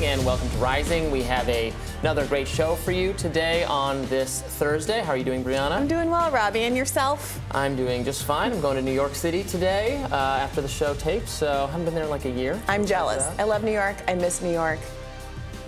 morning and welcome to Rising. We have a, another great show for you today on this Thursday. How are you doing, Briahna? I'm doing well, Robby. And yourself? I'm doing just fine. I'm going to New York City today uh, after the show tapes, so I haven't been there in like a year. I'm jealous. I love New York. I miss New York.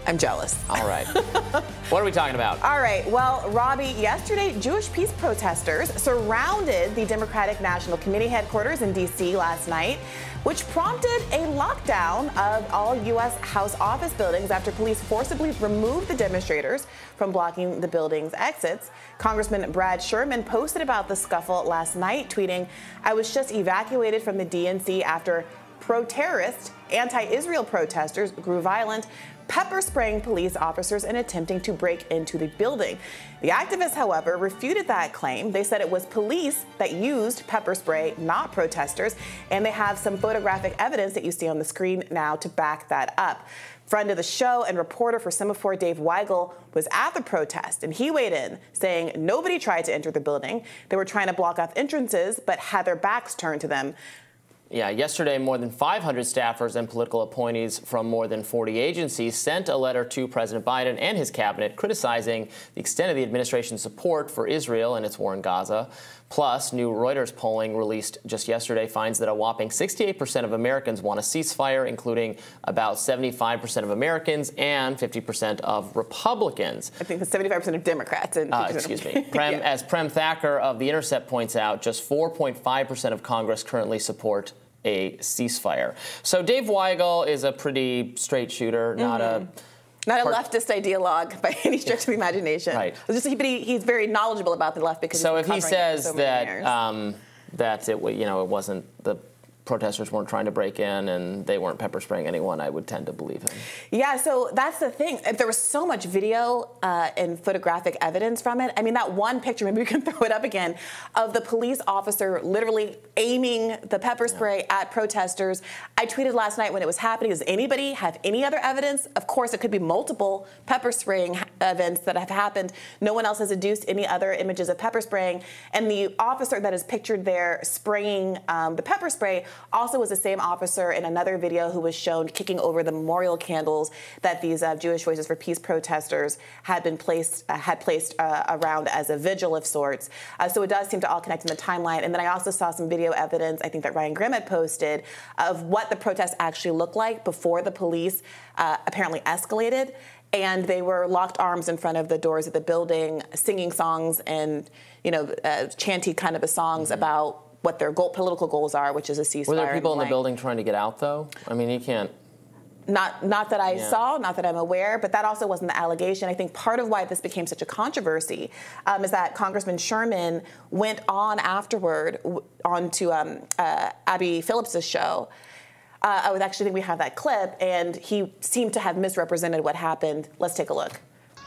I'm jealous. All right. what are we talking about? All right. Well, Robby, yesterday, Jewish peace protesters surrounded the Democratic National Committee headquarters in D.C. last night, which prompted a lockdown of all U.S. House office buildings after police forcibly removed the demonstrators from blocking the building's exits. Congressman Brad Sherman posted about the scuffle last night, tweeting, I was just evacuated from the DNC after pro terrorist, anti Israel protesters grew violent, pepper spraying police officers and attempting to break into the building. The activists, however, refuted that claim. They said it was police that used pepper spray, not protesters, and they have some photographic evidence that you see on the screen now to back that up. Friend of the show and reporter for Semafor, Dave Weigel, was at the protest and he weighed in, saying nobody tried to enter the building. They were trying to block off entrances, but had their backs turned to them. Yeah, yesterday, more than 500 staffers and political appointees from more than 40 agencies sent a letter to President Biden and his cabinet criticizing the extent of the administration's support for Israel and its war in Gaza. Plus, new Reuters polling released just yesterday finds that a whopping 68% of Americans want a ceasefire, including about 75% of Americans and 50% of Republicans. I think it's 75% of Democrats. And uh, excuse me. Prem, yeah. As Prem Thakker of The Intercept points out, just 4.5% of Congress currently support a ceasefire. So Dave Weigel is a pretty straight shooter, not mm-hmm. a not a leftist ideologue by any stretch of the imagination. Right. Just, but he, he's very knowledgeable about the left because. So if he says so that um, that it you know it wasn't the protesters weren't trying to break in and they weren't pepper spraying anyone, I would tend to believe him. Yeah, so that's the thing. There was so much video uh, and photographic evidence from it. I mean, that one picture, maybe we can throw it up again, of the police officer literally aiming the pepper spray yeah. at protesters. I tweeted last night when it was happening, does anybody have any other evidence? Of course, it could be multiple pepper spraying events that have happened. No one else has adduced any other images of pepper spraying. And the officer that is pictured there spraying um, the pepper spray also was the same officer in another video who was shown kicking over the memorial candles that these uh, Jewish Voices for Peace protesters had been placed uh, had placed uh, around as a vigil of sorts. Uh, so it does seem to all connect in the timeline. And then I also saw some video evidence I think that Ryan Grim had posted of what the protests actually looked like before the police uh, apparently escalated and they were locked arms in front of the doors of the building, singing songs and you know, uh, chanty kind of songs mm-hmm. about what their goal, political goals are, which is a ceasefire. Were there people in the building trying to get out, though? I mean, you can't. Not, not that I yeah. saw, not that I'm aware, but that also wasn't the allegation. I think part of why this became such a controversy um, is that Congressman Sherman went on afterward onto um, uh, Abby Phillip's show. Uh, I was actually think we have that clip, and he seemed to have misrepresented what happened. Let's take a look.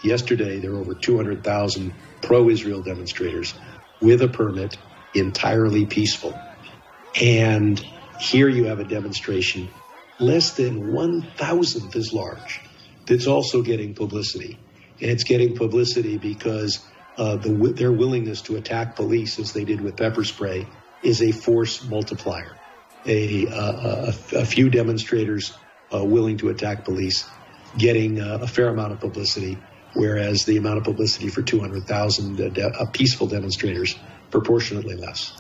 Yesterday, there were over 200,000 pro-Israel demonstrators with a permit entirely peaceful. And here you have a demonstration less than one thousandth as large that's also getting publicity. And it's getting publicity because uh, the, their willingness to attack police, as they did with pepper spray, is a force multiplier. A, uh, a, a few demonstrators uh, willing to attack police getting uh, a fair amount of publicity, whereas the amount of publicity for 200,000 uh, de- uh, peaceful demonstrators proportionately less.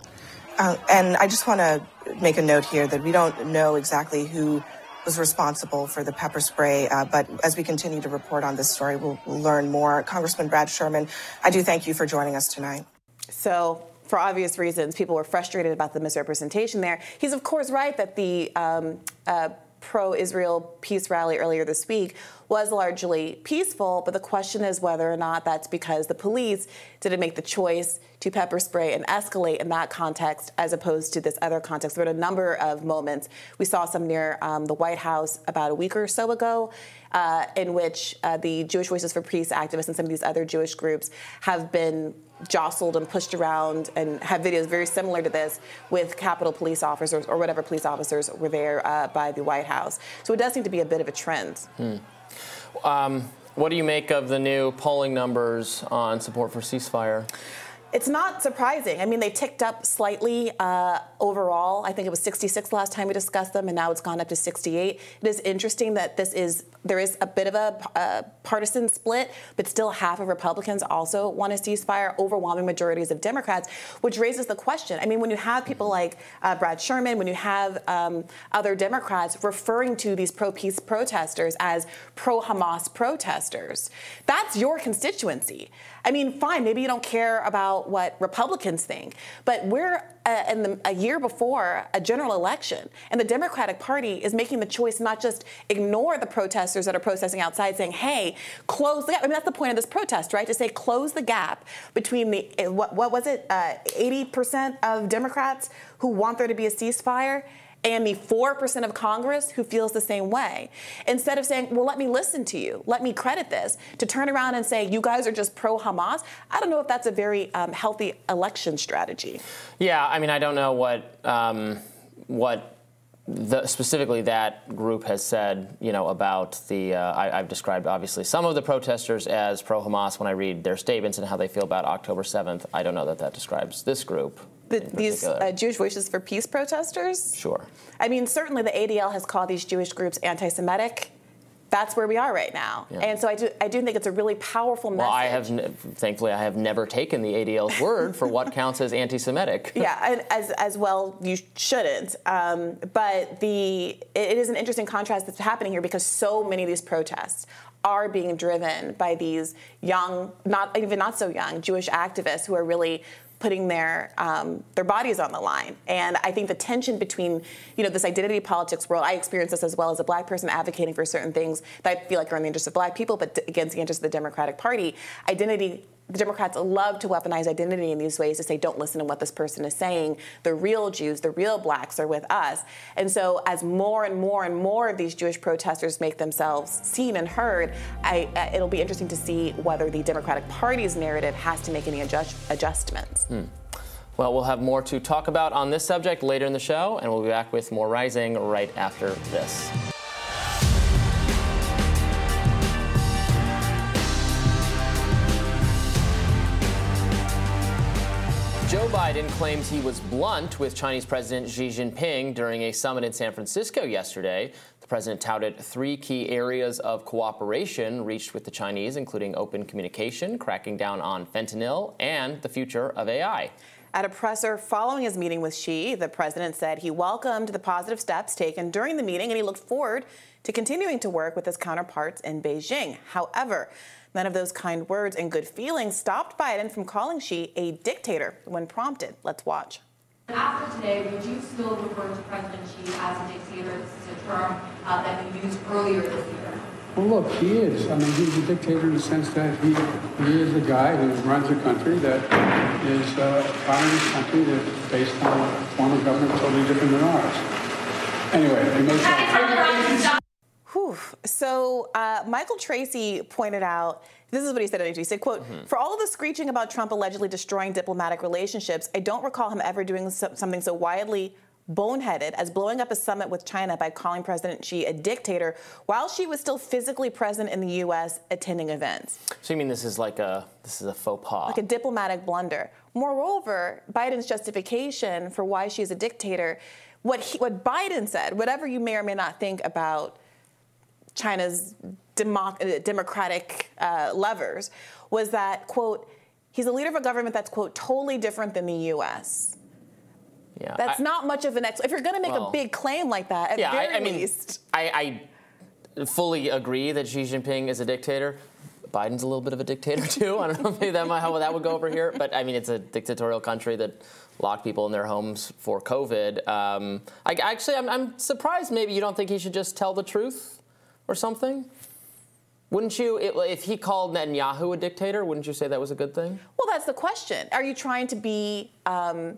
Uh, and I just want to make a note here that we don't know exactly who was responsible for the pepper spray, uh, but as we continue to report on this story, we'll, we'll learn more. Congressman Brad Sherman, I do thank you for joining us tonight. So, for obvious reasons, people were frustrated about the misrepresentation there. He's, of course, right that the um, uh, pro Israel peace rally earlier this week was largely peaceful, but the question is whether or not that's because the police didn't make the choice to pepper spray and escalate in that context as opposed to this other context. There were a number of moments. We saw some near um, the White House about a week or so ago. Uh, in which uh, the Jewish Voices for Peace activists and some of these other Jewish groups have been jostled and pushed around and have videos very similar to this with Capitol police officers or whatever police officers were there uh, by the White House. So it does seem to be a bit of a trend. Hmm. Um, what do you make of the new polling numbers on support for ceasefire? It's not surprising. I mean, they ticked up slightly uh, overall. I think it was 66 last time we discussed them, and now it's gone up to 68. It is interesting that this is there is a bit of a, a partisan split, but still half of Republicans also want a ceasefire. Overwhelming majorities of Democrats, which raises the question. I mean, when you have people like uh, Brad Sherman, when you have um, other Democrats referring to these pro-peace protesters as pro-Hamas protesters, that's your constituency. I mean, fine, maybe you don't care about what Republicans think, but we're uh, in the, a year before a general election, and the Democratic Party is making the choice not just ignore the protesters that are protesting outside, saying, "Hey, close the gap." I mean, that's the point of this protest, right? To say close the gap between the uh, what, what was it, uh, eighty uh, percent of Democrats who want there to be a ceasefire and the 4% of Congress who feels the same way. Instead of saying, well, let me listen to you, let me credit this, to turn around and say, you guys are just pro Hamas, I don't know if that's a very um, healthy election strategy. Yeah, I mean, I don't know what. Um, what the, specifically that group has said, you know, about the. Uh, I, have described obviously some of the protesters as pro-Hamas when I read their statements and how they feel about October 7th. I don't know that that describes this group. The, these uh, Jewish Voices for Peace protesters? Sure. I mean, certainly the ADL has called these Jewish groups anti Semitic. That's where we are right now. Yeah. And so I do, I do think it's a really powerful message. Well, I have, thankfully, I have never taken the ADL's word for what counts as anti Semitic. yeah, as, as well, you shouldn't. Um, but the, it is an interesting contrast that's happening here because so many of these protests are being driven by these young, not even not so young, Jewish activists who are really putting their um, their bodies on the line. And I think the tension between you know this identity politics world, I experience this as well as a black person advocating for certain things that I feel like are in the interest of black people, but against the interest of the Democratic Party. Identity the Democrats love to weaponize identity in these ways to say, don't listen to what this person is saying. The real Jews, the real blacks are with us. And so, as more and more and more of these Jewish protesters make themselves seen and heard, I, it'll be interesting to see whether the Democratic Party's narrative has to make any adjust, adjustments. Hmm. Well, we'll have more to talk about on this subject later in the show, and we'll be back with more Rising right after this. Biden claims he was blunt with Chinese President Xi Jinping during a summit in San Francisco yesterday. The president touted three key areas of cooperation reached with the Chinese, including open communication, cracking down on fentanyl, and the future of AI. At a presser following his meeting with Xi, the president said he welcomed the positive steps taken during the meeting and he looked forward to continuing to work with his counterparts in Beijing. However, None of those kind words and good feelings stopped Biden from calling Xi a dictator when prompted. Let's watch. After today, would you still refer to President Xi as a dictator? This is a term uh, that you used earlier this year. Well, look, he is. I mean, he's a dictator in the sense that he, he is a guy who runs a country that is uh, a communist country that's based on a form of government totally different than ours. Anyway, he makes Whew. So uh, Michael Tracey pointed out. This is what he said in He said, quote, mm-hmm. for all of the screeching about Trump allegedly destroying diplomatic relationships, I don't recall him ever doing so- something so wildly boneheaded as blowing up a summit with China by calling President Xi a dictator while Xi was still physically present in the U.S. attending events. So you mean this is like a this is a faux pas, like a diplomatic blunder? Moreover, Biden's justification for why Xi's a dictator, what he, what Biden said, whatever you may or may not think about China's democ- uh, democratic uh, levers was that, quote, he's a leader of a government that's, quote, totally different than the U.S. Yeah, that's I, not much of an ex. If you're going to make well, a big claim like that, at yeah, very I, I mean, least, I, I fully agree that Xi Jinping is a dictator. Biden's a little bit of a dictator too. I don't know maybe that might, how that would go over here, but I mean it's a dictatorial country that locked people in their homes for COVID. Um, I, actually, I'm, I'm surprised. Maybe you don't think he should just tell the truth or something? Wouldn't you, if he called Netanyahu a dictator, wouldn't you say that was a good thing? Well, that's the question. Are you trying to be, um,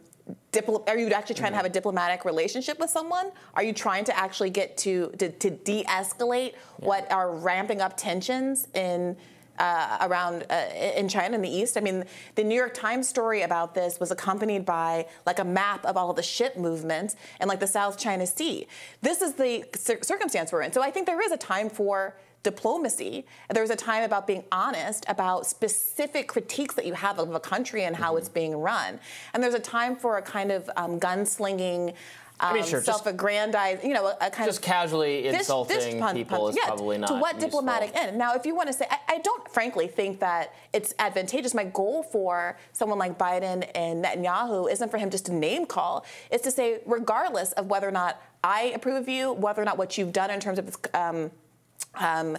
dipl- are you actually trying mm-hmm. to have a diplomatic relationship with someone? Are you trying to actually get to, to, to de escalate yeah. what are ramping up tensions in? Uh, around uh, in China in the East. I mean, the New York Times story about this was accompanied by like a map of all of the ship movements and like the South China Sea. This is the cir- circumstance we're in. So I think there is a time for diplomacy. There was a time about being honest about specific critiques that you have of a country and how mm-hmm. it's being run. And there's a time for a kind of um, gunslinging. Um, I mean, sure, self-aggrandize, you know, a, kind of just of casually insulting this, this people pun, is yeah, probably not to what useful. diplomatic end. Now, if you want to say, I, I, don't frankly think that it's advantageous. My goal for someone like Biden and Netanyahu isn't for him just to name call. It's to say, regardless of whether or not I approve of you, whether or not what you've done in terms of um, um,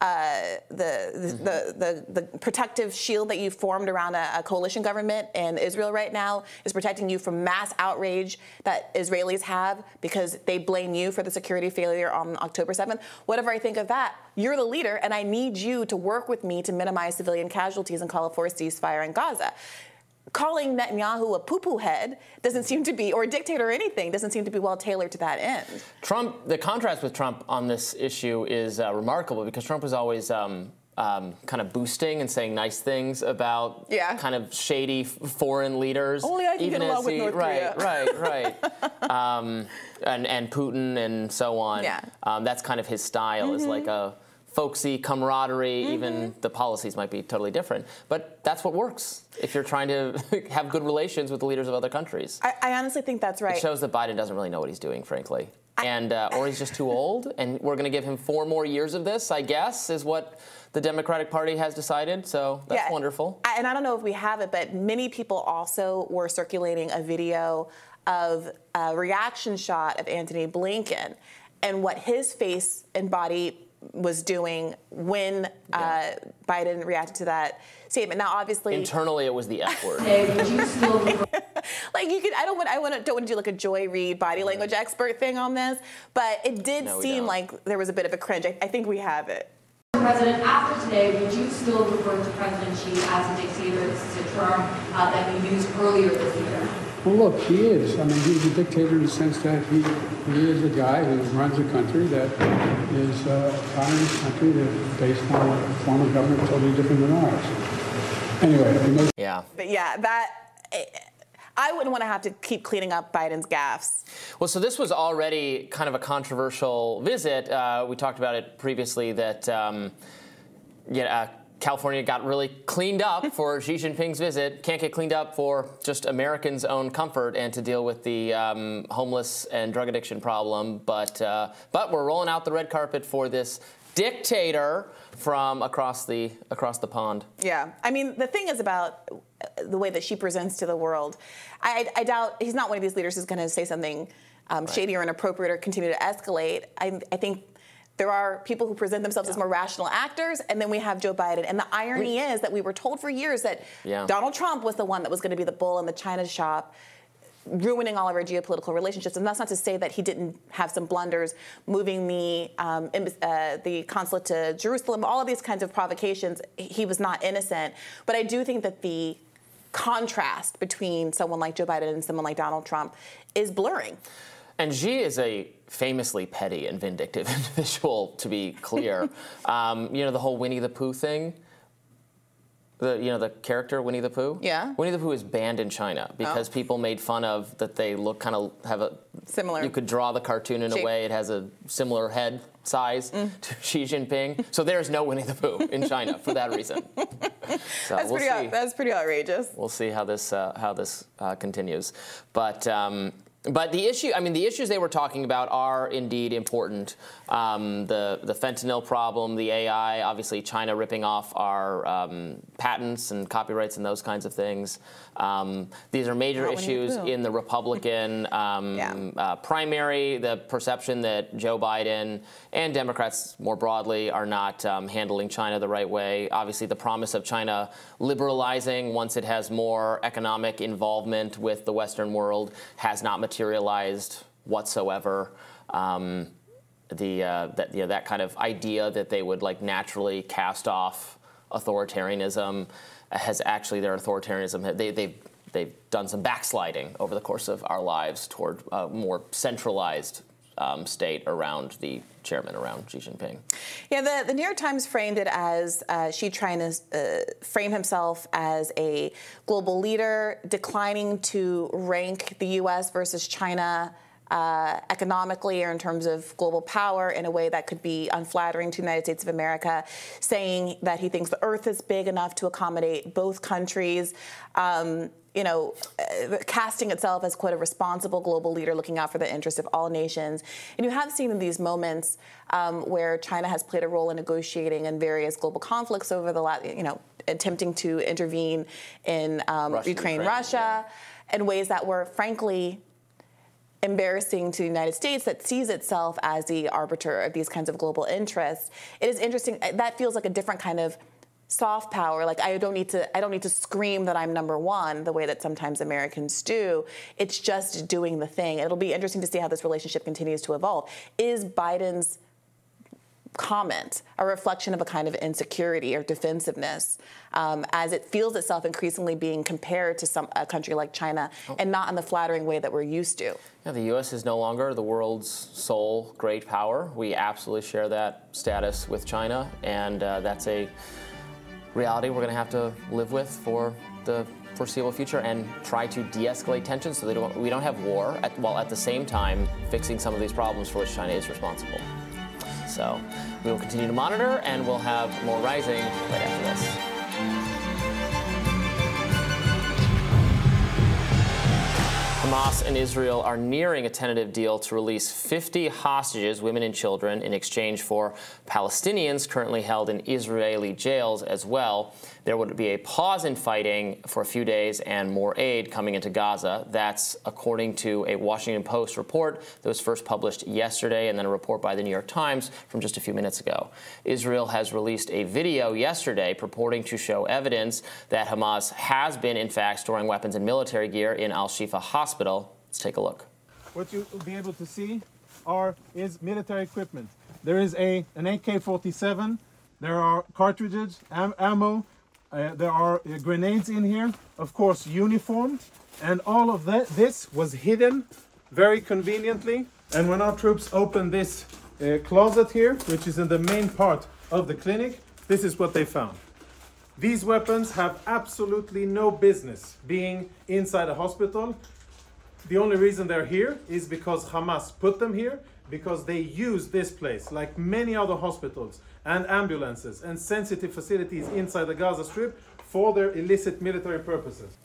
uh, the, mm-hmm. the, the, the, protective shield that you formed around a, a, coalition government in Israel right now is protecting you from mass outrage that Israelis have because they blame you for the security failure on October 7th. Whatever I think of that, you're the leader, and I need you to work with me to minimize civilian casualties and call for a ceasefire in Gaza calling Netanyahu a poo-poo head doesn't seem to be, or a dictator or anything, doesn't seem to be well tailored to that end. Trump, the contrast with Trump on this issue is uh, remarkable because Trump was always um, um, kind of boosting and saying nice things about yeah. kind of shady foreign leaders. Only I can even get along with North right, Korea. Right, right, um, and and Putin and so on. Yeah. Um, that's kind of his style. Mm-hmm. Is like a folksy camaraderie, mm-hmm. even the policies might be totally different. But that's what works if you're trying to have good relations with the leaders of other countries. I, I, honestly think that's right. It shows that Biden doesn't really know what he's doing, frankly. and uh, or he's just too old, and we're going to give him four more years of this. I guess is what the Democratic Party has decided. So that's yeah. wonderful. And I don't know if we have it, but many people also were circulating a video of a reaction shot of Antony Blinken and what his face and body was doing when yeah. uh, Biden reacted to that statement. Now, obviously, internally it was the F word. like you could, I don't want, I want to, don't want to do like a Joy Reid body language expert thing on this, but it did no, seem like there was a bit of a cringe. I, I think we have it. President, after today, would you still refer to President Xi as a dictator? This is a term uh, that you used earlier this year. Well, look, he is. I mean, he's a dictator in the sense that he, he is a guy who runs a country that is uh, a communist country that is based on a form of government totally different than ours. Anyway, yeah. But yeah, that. I wouldn't want to have to keep cleaning up Biden's gaffes. Well, so this was already kind of a controversial visit. Uh, we talked about it previously that. Um, yeah, uh, California got really cleaned up for Xi Jinping's visit. Can't get cleaned up for just Americans' own comfort and to deal with the um, homeless and drug addiction problem. But uh, but we're rolling out the red carpet for this dictator from across the across the pond. Yeah, I mean the thing is about the way that Xi presents to the world. I, I doubt he's not one of these leaders who's going to say something um, right. shady or inappropriate or continue to escalate. I, I think there are people who present themselves yeah. as more rational actors, and then we have Joe Biden. And the irony we, is that we were told for years that yeah. Donald Trump was the one that was going to be the bull in the china shop ruining all of our geopolitical relationships. And that's not to say that he didn't have some blunders, moving the um, uh, the consulate to Jerusalem, all of these kinds of provocations. He was not innocent. But I do think that the contrast between someone like Joe Biden and someone like Donald Trump is blurring. And Xi is a famously petty and vindictive individual, to be clear. um, you know, the whole Winnie the Pooh thing. The, you know the character Winnie the Pooh. Yeah. Winnie the Pooh is banned in China because oh. people made fun of that they look kind of have a similar. You could draw the cartoon in shape. a way it has a similar head size mm. to Xi Jinping. so there's no Winnie the Pooh in China for that reason. So that's, we'll pretty, that's pretty outrageous. We'll see how this uh, how this uh, continues, but. Um, but the issue, I mean, the issues they were talking about are indeed important. Um, the the fentanyl problem, the AI, obviously China ripping off our um, patents and copyrights and those kinds of things. Um, these are major Not issues in the Republican um, yeah. uh, primary. The perception that Joe Biden and Democrats more broadly are not um, handling China the right way. Obviously, the promise of China liberalizing once it has more economic involvement with the Western world has not materialized whatsoever. Um, the uh, that you know, that kind of idea that they would like naturally cast off authoritarianism has actually their authoritarianism they, they've they've done some backsliding over the course of our lives toward a more centralized um, state around the chairman, around Xi Jinping. Yeah, the, the New York Times framed it as uh, Xi trying to uh, frame himself as a global leader, declining to rank the U.S. versus China uh, economically or in terms of global power in a way that could be unflattering to the United States of America, saying that he thinks the earth is big enough to accommodate both countries. Um, you know, uh, casting itself as quite a responsible global leader looking out for the interests of all nations. And you have seen in these moments um, where China has played a role in negotiating in various global conflicts over the last, you know, attempting to intervene in um, Russia, Ukraine, Ukraine, Russia, yeah. in ways that were frankly embarrassing to the United States that sees itself as the arbiter of these kinds of global interests. It is interesting. Uh, that feels like a different kind of soft power like i don't need to i don't need to scream that i'm number one the way that sometimes americans do it's just doing the thing it'll be interesting to see how this relationship continues to evolve is biden's comment a reflection of a kind of insecurity or defensiveness um, as it feels itself increasingly being compared to some a country like china oh. and not in the flattering way that we're used to yeah, the U.S. is no longer the world's sole great power. We absolutely share that status with China, and uh, that's a reality we're going to have to live with for the foreseeable future and try to de-escalate tensions so they don't, we don't have war at, while at the same time fixing some of these problems for which China is responsible. So we will continue to monitor and we'll have more rising right after this. Hamas and Israel are nearing a tentative deal to release 50 hostages, women and children, in exchange for Palestinians currently held in Israeli jails as well. There would be a pause in fighting for a few days and more aid coming into Gaza. That's according to a Washington Post report that was first published yesterday and then a report by the New York Times from just a few minutes ago. Israel has released a video yesterday purporting to show evidence that Hamas has been, in fact, storing weapons and military gear in Al Shifa Hospital. Let's take a look. What you'll be able to see are is military equipment. There is a an AK-47. There are cartridges, am, ammo. Uh, there are uh, grenades in here. Of course, uniformed, and all of that. This was hidden very conveniently. And when our troops opened this uh, closet here, which is in the main part of the clinic, this is what they found. These weapons have absolutely no business being inside a hospital. The only reason they're here is because Hamas put them here because they use this place, like many other hospitals and ambulances and sensitive facilities inside the Gaza Strip, for their illicit military purposes.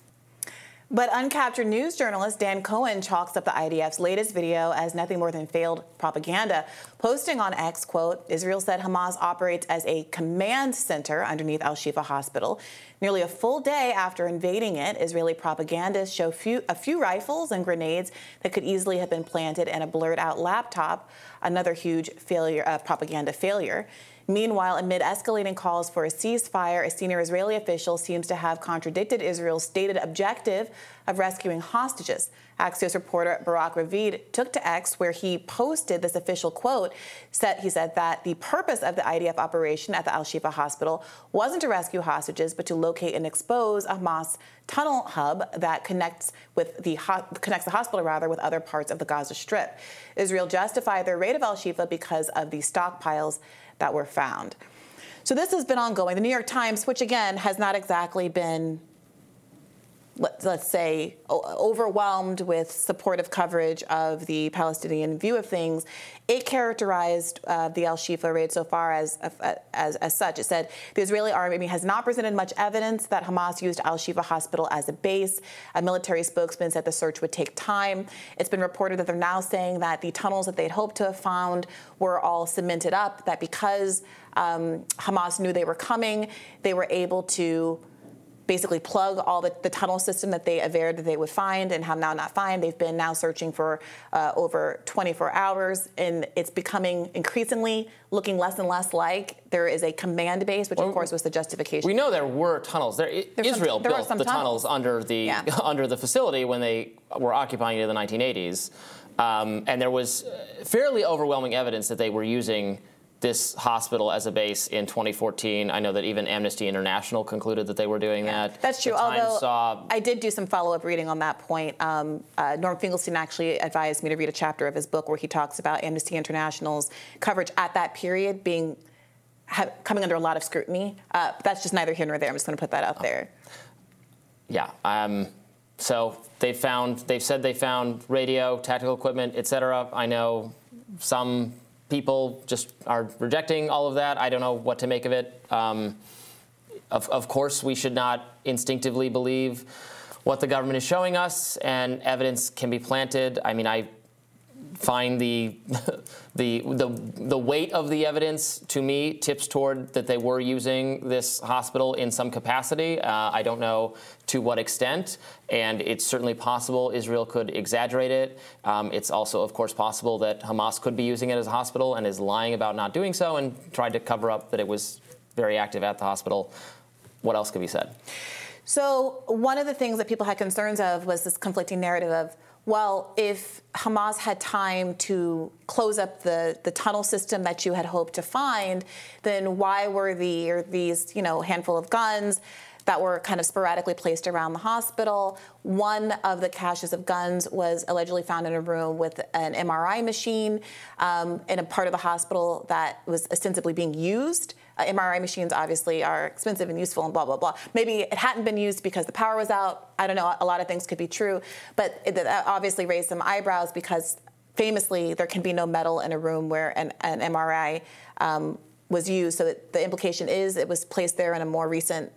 But uncaptured news journalist Dan Cohen chalks up the IDF's latest video as nothing more than failed propaganda, posting on X, quote, Israel said Hamas operates as a command center underneath Al-Shifa Hospital. Nearly a full day after invading it, Israeli propagandists show few, a few rifles and grenades that could easily have been planted in a blurred out laptop, another huge failure, uh, propaganda failure. Meanwhile, amid escalating calls for a ceasefire, a senior Israeli official seems to have contradicted Israel's stated objective of rescuing hostages. Axios reporter Barak Ravid took to X, where he posted this official quote. Said he said that the purpose of the IDF operation at the Al Shifa hospital wasn't to rescue hostages, but to locate and expose a Hamas tunnel hub that connects with the connects the hospital rather with other parts of the Gaza Strip. Israel justified their raid of Al Shifa because of the stockpiles that were found. So this has been ongoing. The New York Times, which again has not exactly been let, us say, overwhelmed with supportive coverage of the Palestinian view of things, it characterized uh, the Al Shifa raid so far as, as, as such. It said the Israeli army has not presented much evidence that Hamas used Al Shifa hospital as a base. A military spokesman said the search would take time. It's been reported that they're now saying that the tunnels that they'd hoped to have found were all cemented up, that because um, Hamas knew they were coming, they were able to basically plug all the, the tunnel system that they averred that they would find and have now not find. They've been now searching for uh, over 24 hours, and it's becoming increasingly looking less and less like there is a command base, which well, of course was the justification. We know there were tunnels. There, Israel some, there built the tunnels. tunnels, under the yeah. under the facility when they were occupying it in the 1980s, um, and there was fairly overwhelming evidence that they were using this hospital as a base in 2014. I know that even Amnesty International concluded that they were doing yeah, that. That's true. Although saw... I did do some follow-up reading on that point. Um, uh, Norm Finkelstein actually advised me to read a chapter of his book where he talks about Amnesty International's coverage at that period being ha- coming under a lot of scrutiny. Uh, that's just neither here nor there. I'm just going to put that out there. Yeah. Um, so they found, they've said they found radio, tactical equipment, etc. I know some people just are rejecting all of that. I don't know what to make of it. Um, of, of course, we should not instinctively believe what the government is showing us, and evidence can be planted. I mean, I find the, the, the, the weight of the evidence to me tips toward that they were using this hospital in some capacity. Uh, I don't know to what extent, and it's certainly possible Israel could exaggerate it. Um, it's also, of course, possible that Hamas could be using it as a hospital and is lying about not doing so and tried to cover up that it was very active at the hospital. What else could be said? So, one of the things that people had concerns of was this conflicting narrative of well, if Hamas had time to close up the, the tunnel system that you had hoped to find, then why were the, these, you know, handful of guns that were kind of sporadically placed around the hospital? One of the caches of guns was allegedly found in a room with an MRI machine um, in a part of the hospital that was ostensibly being used uh, MRI machines obviously are expensive and useful and blah, blah, blah. Maybe it hadn't been used because the power was out. I don't know. A lot of things could be true. But it, that obviously raised some eyebrows because famously there can be no metal in a room where an, an MRI um, was used. So the implication is it was placed there in a more recent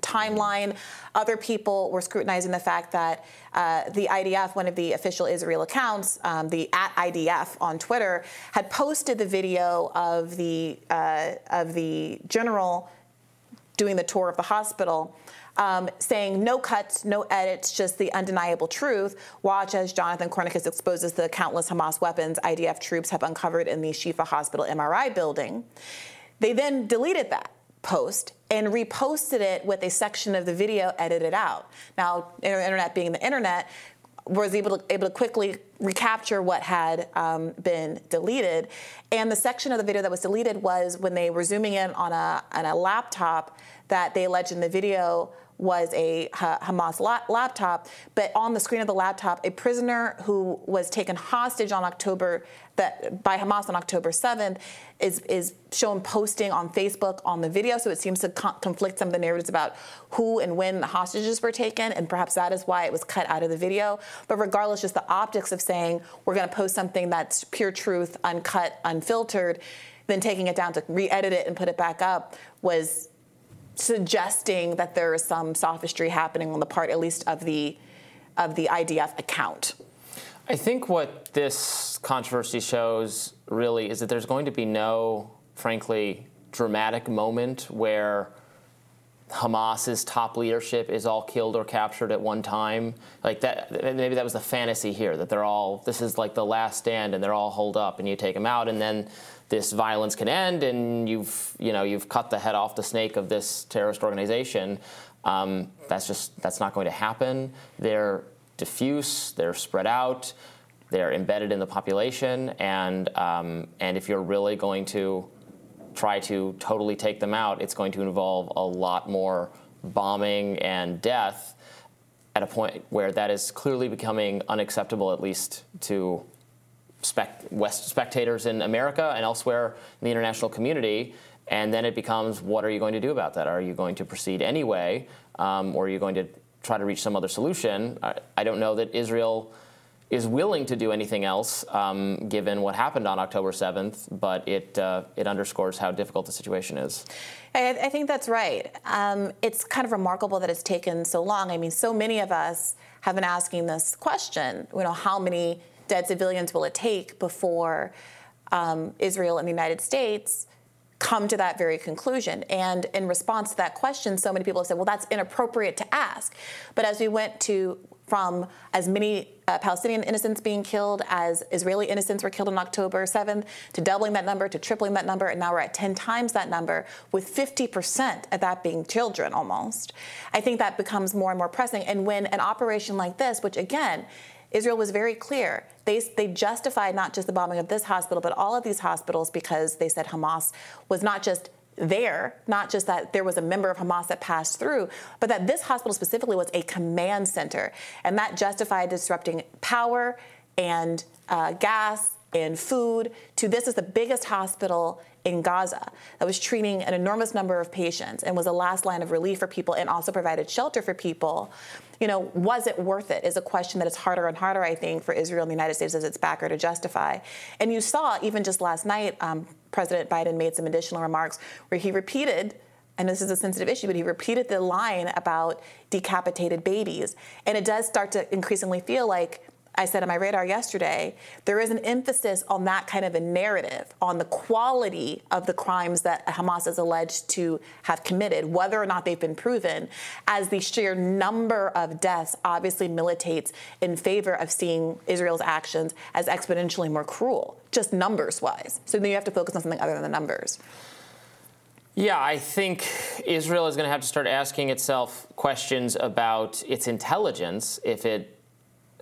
timeline. Other people were scrutinizing the fact that uh, the IDF, one of the official Israel accounts, um, the at IDF on Twitter, had posted the video of the uh, of the general doing the tour of the hospital. Um, saying no cuts, no edits, just the undeniable truth. Watch as Jonathan Conricus exposes the countless Hamas weapons IDF troops have uncovered in the Shifa Hospital MRI building. They then deleted that post and reposted it with a section of the video edited out. Now, internet being the internet, was able to, able to quickly recapture what had um, been deleted. And the section of the video that was deleted was when they were zooming in on a, on a laptop that they alleged in the video was a Hamas laptop, but on the screen of the laptop, a prisoner who was taken hostage on October that by Hamas on October 7th is is shown posting on Facebook on the video. So it seems to conflict some of the narratives about who and when the hostages were taken, and perhaps that is why it was cut out of the video. But regardless, just the optics of saying we're going to post something that's pure truth, uncut, unfiltered, then taking it down to re-edit it and put it back up was suggesting that there is some sophistry happening on the part, at least of the of the IDF account. I think what this controversy shows really is that there's going to be no, frankly, dramatic moment where Hamas's top leadership is all killed or captured at one time. Like that, maybe that was the fantasy here that they're all. This is like the last stand, and they're all holed up, and you take them out, and then this violence can end, and you've you know you've cut the head off the snake of this terrorist organization. Um, that's just that's not going to happen. They're diffuse. They're spread out. They're embedded in the population, and um, and if you're really going to try to totally take them out, it's going to involve a lot more bombing and death at a point where that is clearly becoming unacceptable, at least to spect- West spectators in America and elsewhere in the international community. And then it becomes, what are you going to do about that? Are you going to proceed anyway, um, or are you going to try to reach some other solution? I, I don't know that Israel is willing to do anything else, um, given what happened on October 7th, but it, uh, it underscores how difficult the situation is. I, I think that's right. Um, it's kind of remarkable that it's taken so long. I mean, so many of us have been asking this question, you know, how many dead civilians will it take before um, Israel and the United States come to that very conclusion? And in response to that question, so many people have said, well, that's inappropriate to ask. But as we went to from as many uh, Palestinian innocents being killed as Israeli innocents were killed on October 7th, to doubling that number, to tripling that number, and now we're at 10 times that number, with 50% of that being children almost. I think that becomes more and more pressing. And when an operation like this, which again, Israel was very clear. They, they justified not just the bombing of this hospital, but all of these hospitals because they said Hamas was not just there, not just that there was a member of Hamas that passed through, but that this hospital specifically was a command center. And that justified disrupting power and uh, gas and food to this is the biggest hospital in Gaza that was treating an enormous number of patients and was a last line of relief for people and also provided shelter for people. You know, was it worth it? Is a question that is harder and harder, I think, for Israel and the United States as its backer to justify. And you saw even just last night, um, President Biden made some additional remarks where he repeated and this is a sensitive issue, but he repeated the line about decapitated babies. And it does start to increasingly feel like I said on my radar yesterday, there is an emphasis on that kind of a narrative, on the quality of the crimes that Hamas is alleged to have committed, whether or not they've been proven, as the sheer number of deaths obviously militates in favor of seeing Israel's actions as exponentially more cruel, just numbers wise. So then you have to focus on something other than the numbers. Yeah, I think Israel is going to have to start asking itself questions about its intelligence if it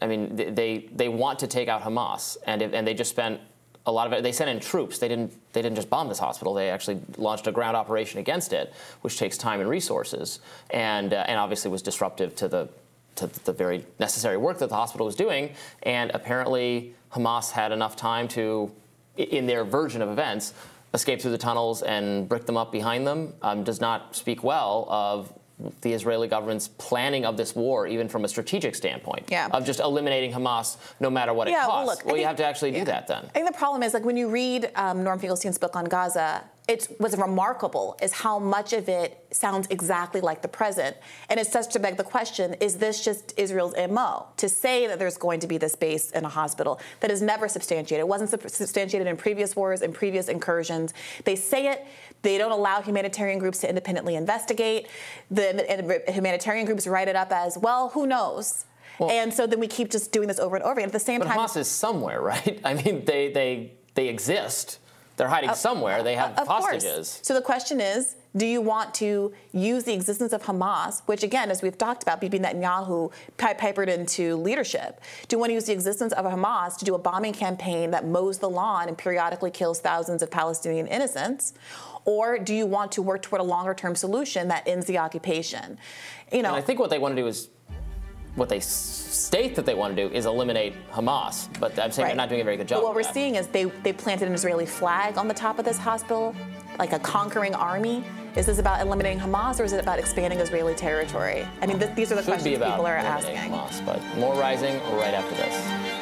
I mean, they they want to take out Hamas, and and they just spent a lot of it. They sent in troops. They didn't they didn't just bomb this hospital. They actually launched a ground operation against it, which takes time and resources, and uh, and obviously was disruptive to the to the very necessary work that the hospital was doing. And apparently, Hamas had enough time to, in their version of events, escape through the tunnels and brick them up behind them. Um, does not speak well of the Israeli government's planning of this war, even from a strategic standpoint, yeah. of just eliminating Hamas no matter what yeah, it costs. Well, look, well think, you have to actually yeah. do that then. I think the problem is like when you read um, Norm Finkelstein's book on Gaza, it was remarkable is how much of it sounds exactly like the present. And it starts to beg the question, is this just Israel's MO? To say that there's going to be this base in a hospital that is never substantiated. It wasn't substantiated in previous wars, in previous incursions. They say it, they don't allow humanitarian groups to independently investigate. The humanitarian groups write it up as, well, who knows? Well, and so then we keep just doing this over and over again. At the same but time, Hamas is somewhere, right? I mean, they they they exist. They're hiding uh, somewhere. They have of hostages. Course. So the question is, do you want to use the existence of Hamas, which again, as we've talked about, Bibi Netanyahu pipered into leadership? Do you want to use the existence of Hamas to do a bombing campaign that mows the lawn and periodically kills thousands of Palestinian innocents? Or do you want to work toward a longer term solution that ends the occupation? You know, and I think what they want to do is what they state that they want to do is eliminate Hamas, but I'm saying right. they're not doing a very good job. But what we're that. seeing is they, they planted an Israeli flag on the top of this hospital, like a conquering army. Is this about eliminating Hamas or is it about expanding Israeli territory? I mean, th- these are the Should questions people are asking. Hamas, but more rising right after this.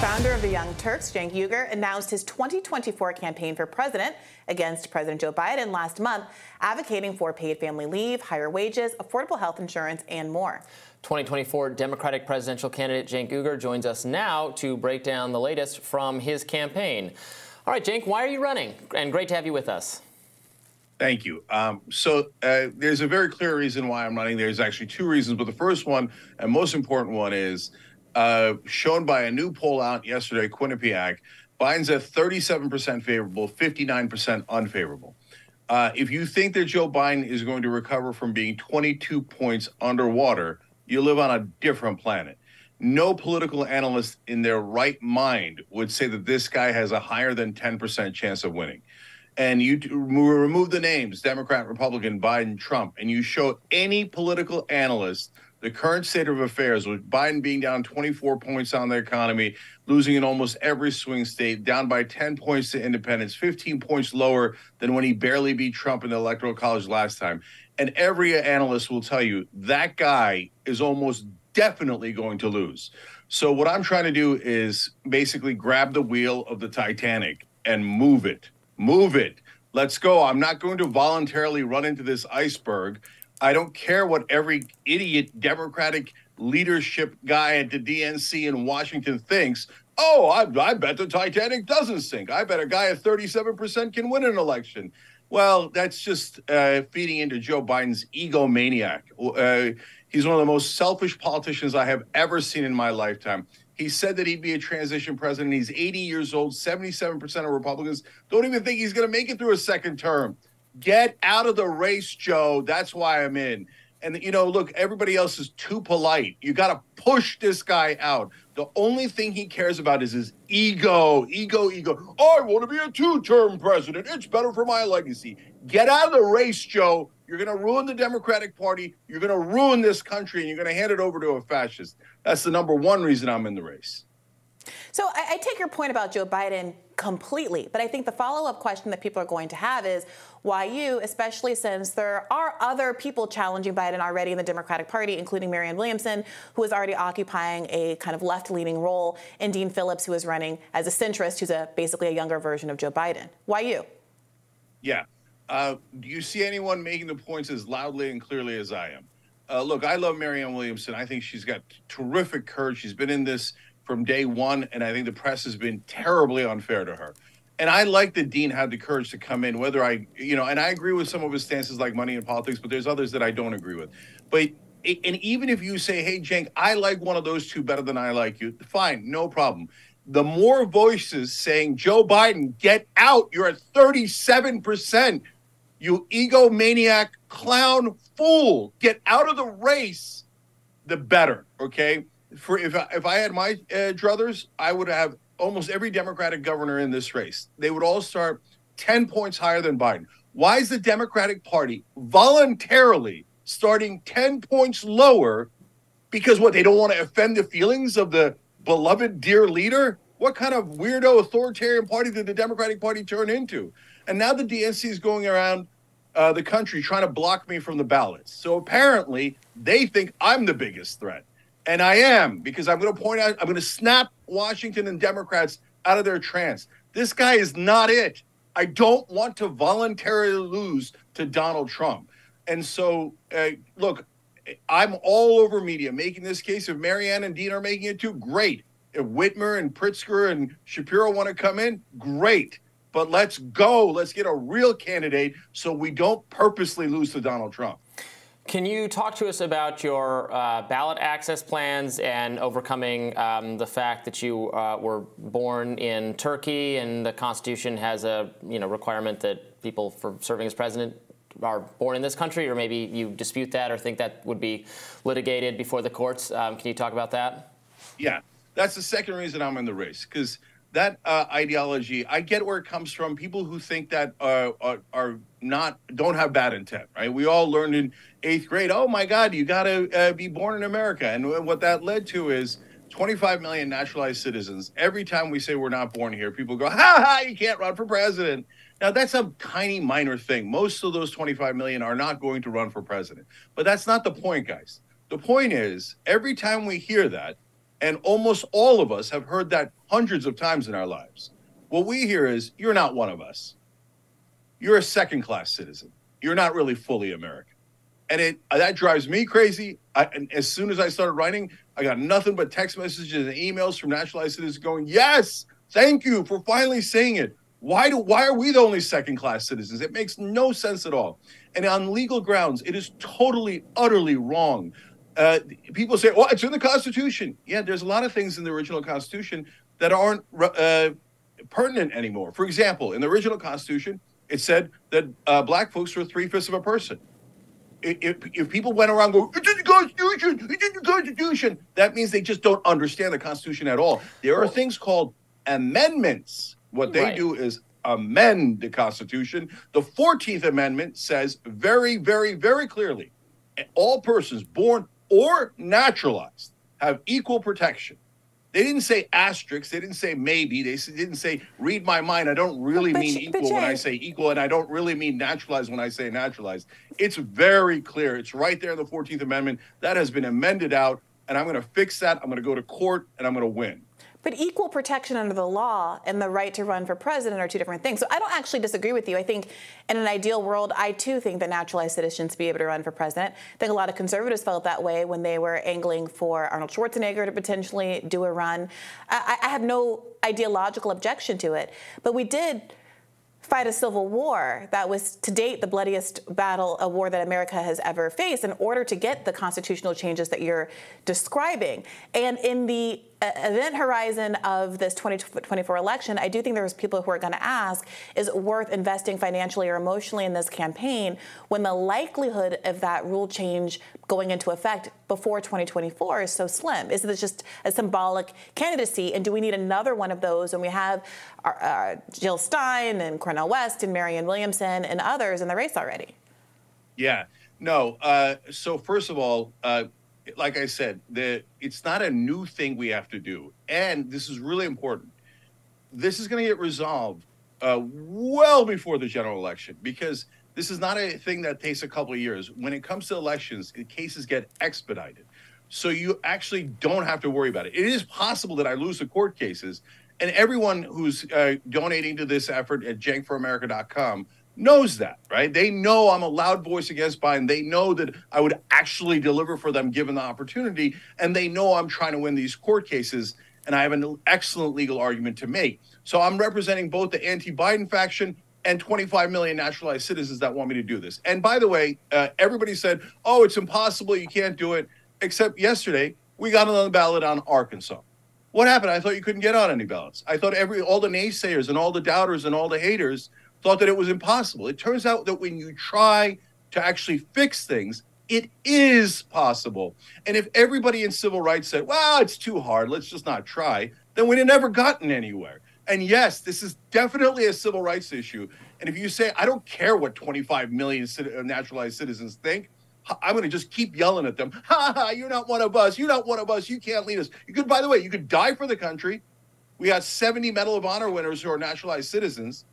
Founder of the Young Turks, Cenk Uygur, announced his 2024 campaign for president against President Joe Biden last month, advocating for paid family leave, higher wages, affordable health insurance, and more. 2024 Democratic presidential candidate Cenk Uygur joins us now to break down the latest from his campaign. All right, Cenk, why are you running? And great to have you with us. Thank you. Um, so uh, there's a very clear reason why I'm running. There's actually two reasons, but the first one and most important one is uh, shown by a new poll out yesterday, Quinnipiac, Biden's at 37% favorable, 59% unfavorable. Uh, if you think that Joe Biden is going to recover from being 22 points underwater, you live on a different planet. No political analyst in their right mind would say that this guy has a higher than 10% chance of winning. And you remove the names Democrat, Republican, Biden, Trump, and you show any political analyst the current state of affairs with Biden being down 24 points on the economy, losing in almost every swing state, down by 10 points to independents, 15 points lower than when he barely beat Trump in the Electoral College last time. And every analyst will tell you that guy is almost definitely going to lose. So, what I'm trying to do is basically grab the wheel of the Titanic and move it. Move it. Let's go. I'm not going to voluntarily run into this iceberg I don't care what every idiot Democratic leadership guy at the DNC in Washington thinks. Oh, I, I bet the Titanic doesn't sink. I bet a guy at 37% can win an election. Well, that's just uh, feeding into Joe Biden's egomaniac. Uh, he's one of the most selfish politicians I have ever seen in my lifetime. He said that he'd be a transition president. He's 80 years old. 77% of Republicans don't even think he's going to make it through a second term. Get out of the race, Joe. That's why I'm in. And you know, look, everybody else is too polite. You got to push this guy out. The only thing he cares about is his ego, ego, ego. I want to be a two-term president. It's better for my legacy. Get out of the race, Joe. You're going to ruin the Democratic Party. You're going to ruin this country, and you're going to hand it over to a fascist. That's the number one reason I'm in the race. So I, I take your point about Joe Biden completely, but I think the follow-up question that people are going to have is why you, especially since there are other people challenging Biden already in the Democratic Party, including Marianne Williamson, who is already occupying a kind of left-leaning role, and Dean Phillips, who is running as a centrist, who's a basically a younger version of Joe Biden. Why you? Yeah. Uh, do you see anyone making the points as loudly and clearly as I am? Uh, look, I love Marianne Williamson. I think she's got terrific courage. She's been in this from day one, and I think the press has been terribly unfair to her. And I like that Dean had the courage to come in, whether I, you know, and I agree with some of his stances like money in politics, but there's others that I don't agree with. But and even if you say, "Hey, Cenk, I like one of those two better than I like you," fine, no problem. The more voices saying, "Joe Biden, get out! You're at 37 percent." You egomaniac clown fool, get out of the race. The better, okay? For if I, if I had my uh, druthers, I would have almost every Democratic governor in this race. They would all start 10 points higher than Biden. Why is the Democratic Party voluntarily starting 10 points lower? Because what, they don't want to offend the feelings of the beloved, dear leader? What kind of weirdo authoritarian party did the Democratic Party turn into? And now the DNC is going around uh, the country trying to block me from the ballots. So apparently they think I'm the biggest threat. And I am because I'm going to point out, I'm going to snap Washington and Democrats out of their trance. This guy is not it. I don't want to voluntarily lose to Donald Trump. And so, uh, look, I'm all over media making this case. If Marianne and Dean are making it too, great. If Whitmer and Pritzker and Shapiro want to come in, great. But let's go. Let's get a real candidate so we don't purposely lose to Donald Trump. Can you talk to us about your uh, ballot access plans and overcoming um, the fact that you uh, were born in Turkey and the Constitution has a you know requirement that people for serving as president are born in this country, or maybe you dispute that or think that would be litigated before the courts? Um, can you talk about that? Yeah, that's the second reason I'm in the race because that uh, ideology, I get where it comes from. People who think that uh, are, are, not don't have bad intent, right? We all learned in eighth grade. Oh my God, you got to uh, be born in America, and what that led to is 25 million naturalized citizens. Every time we say we're not born here, people go, "Ha ha! You can't run for president." Now that's a tiny minor thing. Most of those 25 million are not going to run for president, but that's not the point, guys. The point is, every time we hear that, and almost all of us have heard that hundreds of times in our lives. What we hear is, you're not one of us. You're a second class citizen. You're not really fully American. And it that drives me crazy. I, and as soon as I started writing, I got nothing but text messages and emails from naturalized citizens going, "Yes, thank you for finally saying it." Why do why are we the only second class citizens? It makes no sense at all. And on legal grounds, it is totally, utterly wrong uh, people say, "Well, it's in the Constitution." Yeah, there's a lot of things in the original Constitution that aren't uh, pertinent anymore. For example, in the original Constitution, it said that uh, black folks were three fifths of a person. If, if, people went around going, "It's in the Constitution," "It's in the Constitution," that means they just don't understand the Constitution at all. There are things called amendments. What they right. do is amend the Constitution. The 14th Amendment says very, very, very clearly all persons born or naturalized have equal protection. They didn't say asterisks. They didn't say maybe. They didn't say read my mind. I don't really but, mean equal when I say equal, and I don't really mean naturalized when I say naturalized. It's very clear. It's right there in the 14th Amendment. That has been amended out, and I'm going to fix that. I'm going to go to court, and I'm going to win. But equal protection under the law and the right to run for president are two different things. So I don't actually disagree with you. I think in an ideal world, I too think that naturalized citizens should be able to run for president. I think a lot of conservatives felt that way when they were angling for Arnold Schwarzenegger to potentially do a run. I, I have no ideological objection to it. But we did fight a civil war that was to date the bloodiest battle, a war that America has ever faced in order to get the constitutional changes that you're describing. And in the event horizon of this 2024 election, I do think there's people who are going to ask, is it worth investing financially or emotionally in this campaign when the likelihood of that rule change going into effect before 2024 is so slim? Is this just a symbolic candidacy? And do we need another one of those when we have uh, Jill Stein and Cornel West and Marianne Williamson and others in the race already? Yeah. No. Uh, so first of all, uh, like I said, the it's not a new thing we have to do, and this is really important. This is going to get resolved uh, well before the general election because this is not a thing that takes a couple of years. When it comes to elections, the cases get expedited, so you actually don't have to worry about it. It is possible that I lose the court cases, and everyone who's uh, donating to this effort at cenkforamerica.com knows that, right? They know I'm a loud voice against Biden. They know that I would actually deliver for them given the opportunity. And they know I'm trying to win these court cases. And I have an excellent legal argument to make. So I'm representing both the anti Biden faction and 25 million naturalized citizens that want me to do this. And by the way, uh, everybody said, oh, it's impossible. You can't do it. Except yesterday, we got on the ballot on Arkansas. What happened? I thought you couldn't get on any ballots. I thought every all the naysayers and all the doubters and all the haters thought that it was impossible. It turns out that when you try to actually fix things, it is possible. And if everybody in civil rights said, well, it's too hard, let's just not try, then we'd have never gotten anywhere. And yes, this is definitely a civil rights issue. And if you say, I don't care what 25 million uh, naturalized citizens think, I'm going to just keep yelling at them. Ha ha, you're not one of us. You're not one of us. You can't lead us. You could, by the way, you could die for the country. We got 70 Medal of Honor winners who are naturalized citizens.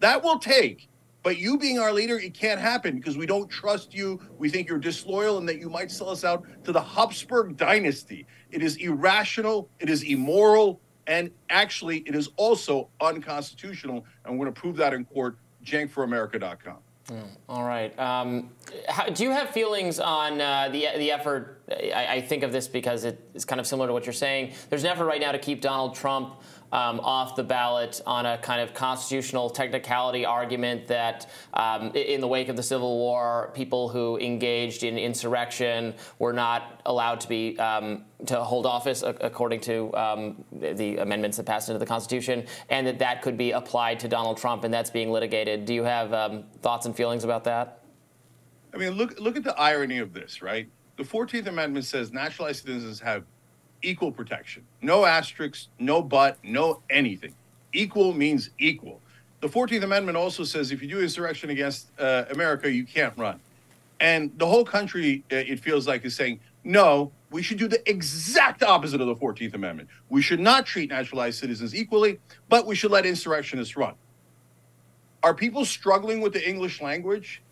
That will take. But you being our leader, it can't happen because we don't trust you. We think you're disloyal and that you might sell us out to the Habsburg dynasty. It is irrational, it is immoral, and actually, it is also unconstitutional. And we're going to prove that in court. CenkForAmerica.com. Mm, all right. Um, how, do you have feelings on uh, the the effort? I, I, think of this because it is kind of similar to what you're saying. There's an effort right now to keep Donald Trump um, off the ballot on a kind of constitutional technicality argument that um, in the wake of the Civil War, people who engaged in insurrection were not allowed to be um, to hold office according to um, the amendments that passed into the Constitution, and that that could be applied to Donald Trump, and that's being litigated. Do you have um, thoughts and feelings about that? I mean, look look at the irony of this, right? The Fourteenth Amendment says naturalized citizens have equal protection. No asterisks, no but, no anything. Equal means equal. The 14th Amendment also says if you do insurrection against uh, America, you can't run. And the whole country, uh, it feels like, is saying, no, we should do the exact opposite of the 14th Amendment. We should not treat naturalized citizens equally, but we should let insurrectionists run. Are people struggling with the English language?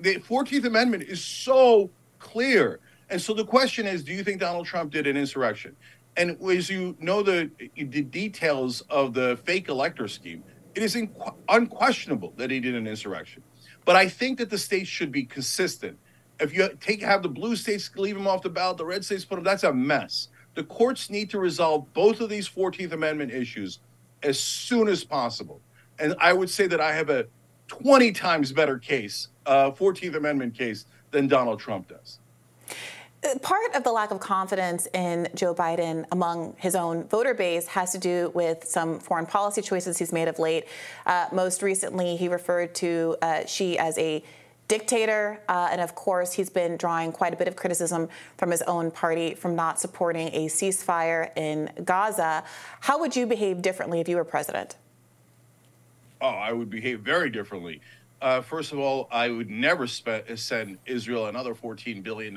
The 14th Amendment is so clear. And so the question is, do you think Donald Trump did an insurrection? And as you know the, the details of the fake elector scheme, it is inqu- unquestionable that he did an insurrection. But I think that the states should be consistent. If you take have the blue states leave them off the ballot, the red states put them, that's a mess. The courts need to resolve both of these 14th Amendment issues as soon as possible. And I would say that I have a 20 times better case, uh, 14th Amendment case, than Donald Trump does part of the lack of confidence in Joe Biden among his own voter base has to do with some foreign policy choices he's made of late. Uh, most recently, he referred to uh, Xi as a dictator. Uh, and of course, he's been drawing quite a bit of criticism from his own party from not supporting a ceasefire in Gaza. How would you behave differently if you were president? Oh, I would behave very differently. Uh, first of all, I would never spe- send Israel another $14 billion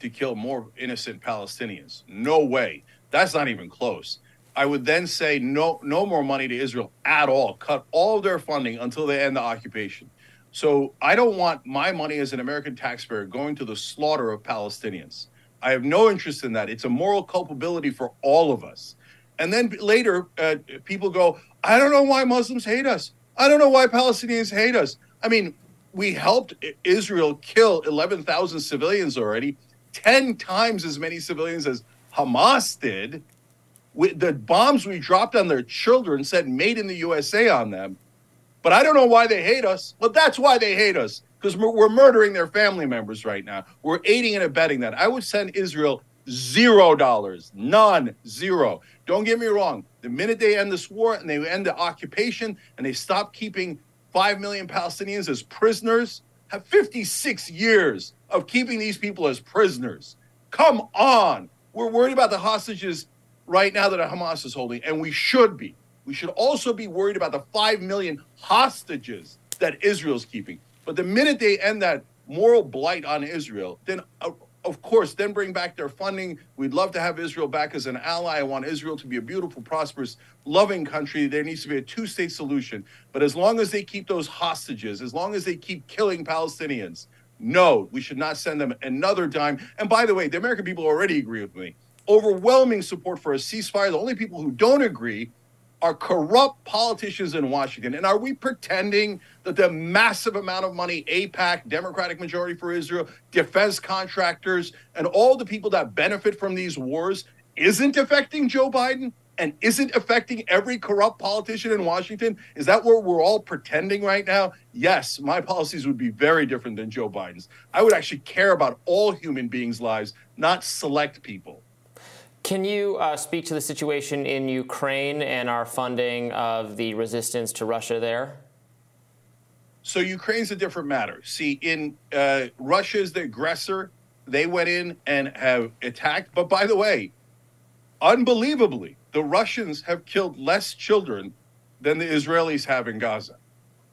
to kill more innocent Palestinians. No way. That's not even close. I would then say no, no more money to Israel at all. Cut all their funding until they end the occupation. So I don't want my money as an American taxpayer going to the slaughter of Palestinians. I have no interest in that. It's a moral culpability for all of us. And then later, uh, people go, I don't know why Muslims hate us. I don't know why Palestinians hate us. I mean, we helped Israel kill 11,000 civilians already. 10 times as many civilians as Hamas did. With the bombs we dropped on their children said made in the USA on them. But I don't know why they hate us. But that's why they hate us because we're, we're murdering their family members right now. We're aiding and abetting that. I would send Israel zero dollars, none, zero. Don't get me wrong. The minute they end this war and they end the occupation and they stop keeping 5 million Palestinians as prisoners, have 56 years of keeping these people as prisoners. Come on. We're worried about the hostages right now that Hamas is holding, and we should be. We should also be worried about the 5 million hostages that Israel's keeping. But the minute they end that moral blight on Israel, then uh, of course, then bring back their funding. We'd love to have Israel back as an ally. I want Israel to be a beautiful, prosperous, loving country. There needs to be a two state solution. But as long as they keep those hostages, as long as they keep killing Palestinians, no, we should not send them another dime. And by the way, the American people already agree with me. Overwhelming support for a ceasefire. The only people who don't agree are corrupt politicians in Washington. And are we pretending that the massive amount of money, AIPAC, Democratic majority for Israel, defense contractors, and all the people that benefit from these wars isn't affecting Joe Biden and isn't affecting every corrupt politician in Washington? Is that what we're all pretending right now? Yes, my policies would be very different than Joe Biden's. I would actually care about all human beings' lives, not select people. Can you uh, speak to the situation in Ukraine and our funding of the resistance to Russia there? So Ukraine's a different matter. See, in uh, Russia's the aggressor. They went in and have attacked. But by the way, unbelievably, the Russians have killed less children than the Israelis have in Gaza.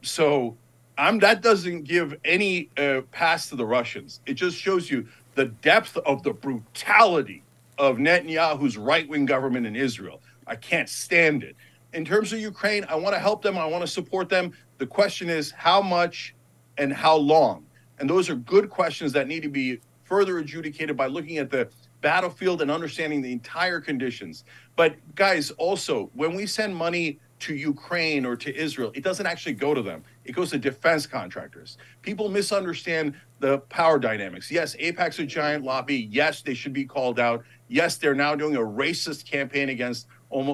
So I'm, that doesn't give any uh, pass to the Russians. It just shows you the depth of the brutality of Netanyahu's right wing government in Israel. I can't stand it. In terms of Ukraine, I want to help them. I want to support them. The question is how much and how long? And those are good questions that need to be further adjudicated by looking at the battlefield and understanding the entire conditions. But guys, also, when we send money to Ukraine or to Israel, it doesn't actually go to them. It goes to defense contractors. People misunderstand the power dynamics. Yes, AIPAC's a giant lobby. Yes, they should be called out. Yes, they're now doing a racist campaign against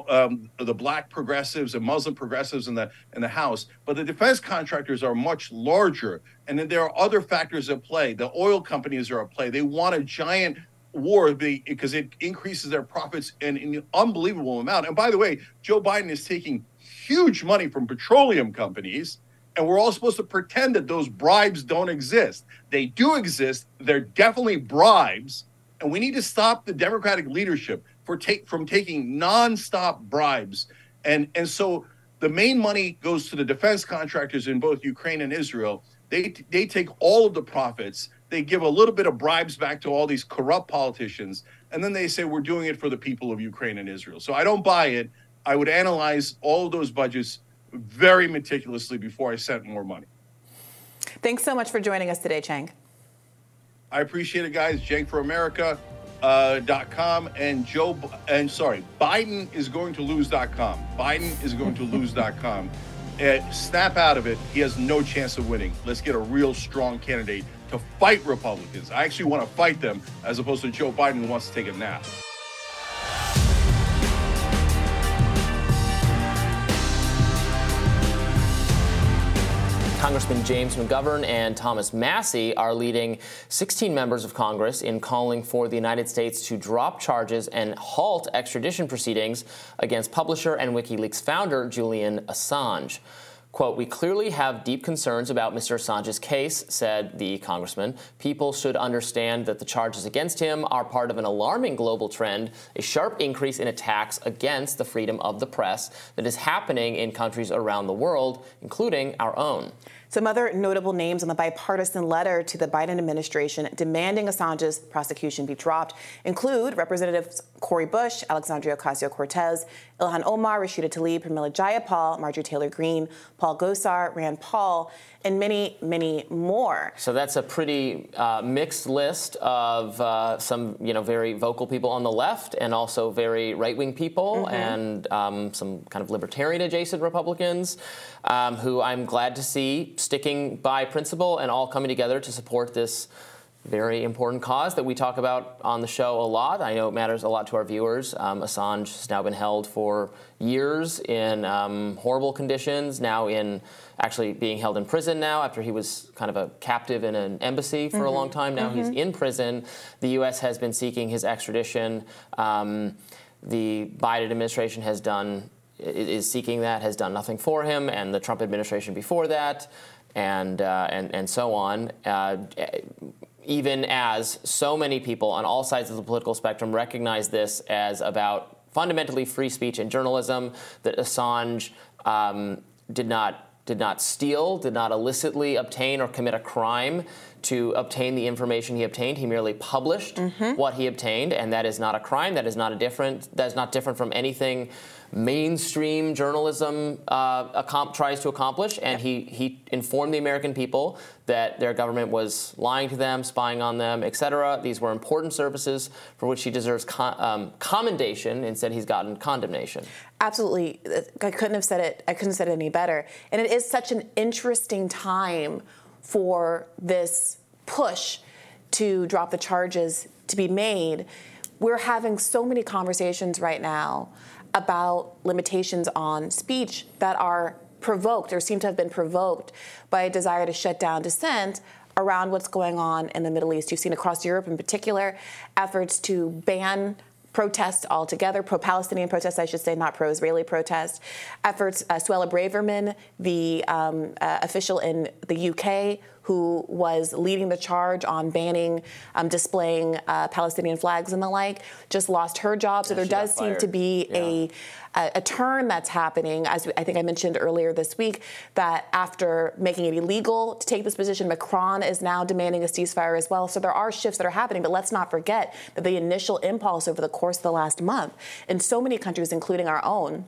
um, the black progressives and Muslim progressives in the in the House. But the defense contractors are much larger, and then there are other factors at play. The oil companies are at play. They want a giant war because it increases their profits in, in an unbelievable amount. And by the way, Joe Biden is taking huge money from petroleum companies and we're all supposed to pretend that those bribes don't exist. They do exist. They're definitely bribes, and we need to stop the Democratic leadership for take from taking nonstop bribes. And and so the main money goes to the defense contractors in both Ukraine and Israel. They they take all of the profits. They give a little bit of bribes back to all these corrupt politicians, and then they say we're doing it for the people of Ukraine and Israel. So I don't buy it. I would analyze all of those budgets very meticulously before I sent more money. Thanks so much for joining us today, Cenk. I appreciate it, guys. CenkForAmerica. Uh, dot com and Joe and sorry, Biden is going to lose.com. Biden is going to lose.com. Uh, snap out of it. He has no chance of winning. Let's get a real strong candidate to fight Republicans. I actually want to fight them as opposed to Joe Biden who wants to take a nap. Congressman James McGovern and Thomas Massie are leading 16 members of Congress in calling for the United States to drop charges and halt extradition proceedings against publisher and WikiLeaks founder Julian Assange. Quote, we clearly have deep concerns about Mr. Assange's case, said the congressman. People should understand that the charges against him are part of an alarming global trend, a sharp increase in attacks against the freedom of the press that is happening in countries around the world, including our own. Some other notable names on the bipartisan letter to the Biden administration demanding Assange's prosecution be dropped include Representatives Cori Bush, Alexandria Ocasio Cortez, Ilhan Omar, Rashida Tlaib, Pramila Jayapal, Marjorie Taylor Greene, Paul Gosar, Rand Paul, and many, many more. So that's a pretty uh, mixed list of uh, some, you know, very vocal people on the left and also very right-wing people mm-hmm. and um, some kind of libertarian-adjacent Republicans um, who I'm glad to see sticking by principle and all coming together to support this very important cause that we talk about on the show a lot. I know it matters a lot to our viewers. Um, Assange has now been held for years in um, horrible conditions, now in actually being held in prison now after he was kind of a captive in an embassy for mm-hmm. a long time. Now mm-hmm. he's in prison. The U.S. has been seeking his extradition. Um, the Biden administration has done is seeking that, has done nothing for him, and the Trump administration before that, and uh, and and so on. Uh, even as so many people on all sides of the political spectrum recognize this as about fundamentally free speech and journalism, that Assange um, did not did not steal, did not illicitly obtain or commit a crime to obtain the information he obtained. He merely published Mm-hmm. what he obtained, and that is not a crime. That is not a different. That is not different from anything mainstream journalism uh, tries to accomplish. And he he informed the American people that their government was lying to them, spying on them, etc. These were important services for which he deserves con- um, commendation. Instead, he's gotten condemnation. Absolutely. I couldn't have said it. I couldn't have said it any better. And it is such an interesting time for this push to drop the charges to be made. We're having so many conversations right now about limitations on speech that are provoked or seem to have been provoked by a desire to shut down dissent around what's going on in the Middle East. You've seen across Europe in particular efforts to ban protests altogether, pro-Palestinian protests, I should say, not pro-Israeli protests. Efforts, uh, Suella Braverman, the um, uh, official in the UK who was leading the charge on banning um, displaying uh, Palestinian flags and the like, just lost her job. So Yeah, there does seem to be a a, a turn that's happening, as I think I mentioned earlier this week, that after making it illegal to take this position, Macron is now demanding a ceasefire as well. So there are shifts that are happening, but let's not forget that the initial impulse over the course of the last month in so many countries, including our own,